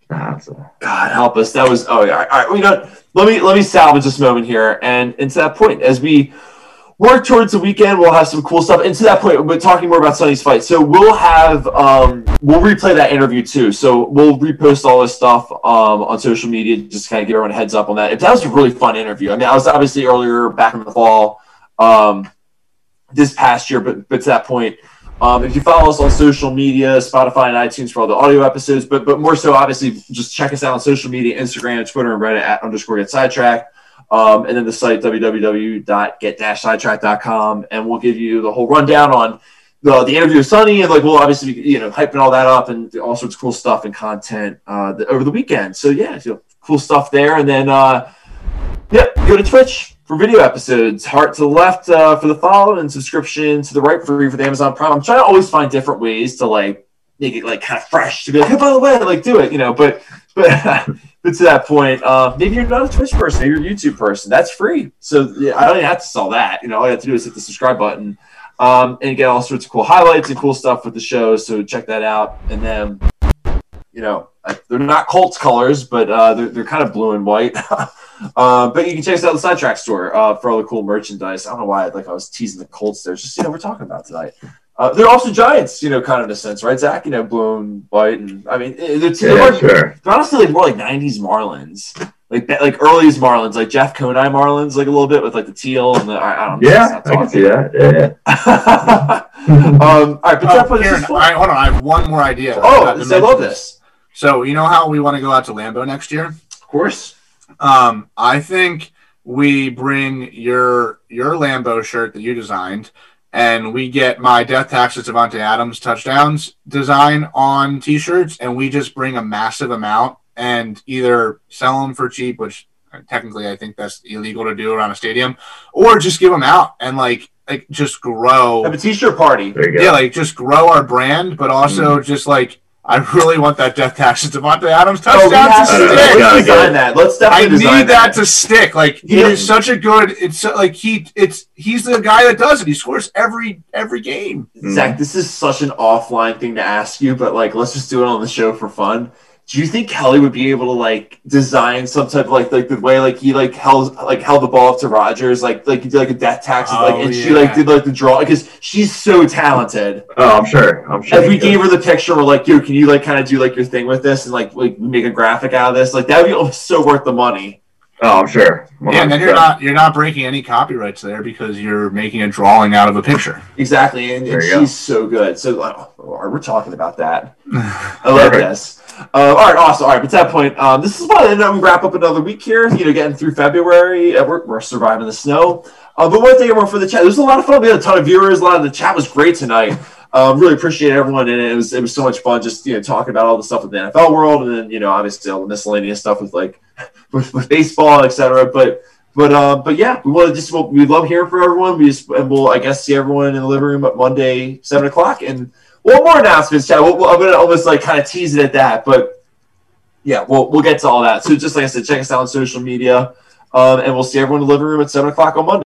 Nah, a- God help us. That was oh yeah. All right. All right. We got. Let me let me salvage this moment here, and and to that point, as we work towards the weekend, we'll have some cool stuff. And to that point, we're talking more about Sonny's fight. So we'll have um we'll replay that interview too. So we'll repost all this stuff um on social media, just kind of give everyone a heads up on that. If that was a really fun interview. I mean, I was obviously earlier back in the fall, um, this past year, but but to that point. Um, if you follow us on social media, Spotify and iTunes for all the audio episodes, but but more so, obviously, just check us out on social media, Instagram, Twitter, and Reddit at underscore get sidetracked. Um, and then the site www.get-sidetrack.com, and we'll give you the whole rundown on the the interview with Sonny, and like we'll obviously be, you know hyping all that up and all sorts of cool stuff and content uh, the, over the weekend. So yeah, so cool stuff there, and then uh, yeah, go to Twitch for video episodes. Heart to the left uh, for the follow, and subscription to the right for for the Amazon Prime. I'm trying to always find different ways to like make it like kind of fresh to be like, hey, by the way, like do it, you know. But but to that point, uh, maybe you're not a Twitch person, maybe you're a YouTube person. That's free. So yeah, I don't even have to sell that. You know, all you have to do is hit the subscribe button. Um, and get all sorts of cool highlights and cool stuff with the show. So check that out. And then, you know, they're not Colts colors, but uh, they're, they're kind of blue and white. uh, but you can check us out the Sidetrack store uh, for all the cool merchandise. I don't know why like I was teasing the Colts there. It's just you know we're talking about tonight. Uh, they're also Giants, you know, kind of in a sense, right, Zach? You know, blue and white, and I mean, they're, they're, yeah, sure. they're honestly like more like '90s Marlins like like early Marlins, like Jeff Conine Marlins, like a little bit with like the teal and the I, I don't know. Yeah, I can see that. Yeah. yeah. um, all right, but oh, Aaron, all right, hold on. I have one more idea. Oh, I, I love this. So you know how we want to go out to Lambeau next year? Of course. Um, I think we bring your your Lambeau shirt that you designed, and we get my Death Taxes Davante Adams touchdowns design on T-shirts, and we just bring a massive amount and either sell them for cheap, which technically I think that's illegal to do around a stadium, or just give them out and like like just grow. Have a t-shirt party. Yeah, like just grow our brand, but also mm. just like I really want that Death Taxes Davante Adams touchdown oh, to stick. Let's design that. Let's definitely I need that, that, to stick. Like he is such a good. It's like he. It's he's the guy that does it. He scores every every game. Zach, this is such an offline thing to ask you, but like let's just do it on the show for fun do you think Kelly would be able to like design some type of like like the way like he like held like held the ball up to Rodgers like like he did like a death tax oh, like and yeah. she like did like the draw because she's so talented. Oh, I'm sure. I'm sure. If we gave her the picture, we're like, yo, can you like kind of do like your thing with this and like like make a graphic out of this? Like that would be so worth the money. Oh, I'm sure. 100%. Yeah, and then you're not you're not breaking any copyrights there because you're making a drawing out of a picture. Exactly, and, and she's go. so good. So oh, we're talking about that. I love this. Uh, all right, awesome. All right, but that point, um, this is about to wrap up another week here. You know, getting through February, uh, we're, we're surviving the snow. Uh, but one thing, everyone, for the chat, There's a lot of fun. We had a ton of viewers. A lot of the chat was great tonight. Um, really appreciate everyone, and it was it was so much fun just you know talking about all the stuff with the NFL world, and then you know obviously all the miscellaneous stuff with like with, with baseball, etc. But but uh, but yeah, we want to just we love hearing from everyone. We just and we'll I guess see everyone in the living room at Monday seven o'clock and one more announcements, Chad. We'll, I'm gonna almost like kind of tease it at that, but yeah, we'll we'll get to all that. So just like I said, check us out on social media, um, and we'll see everyone in the living room at seven o'clock on Monday.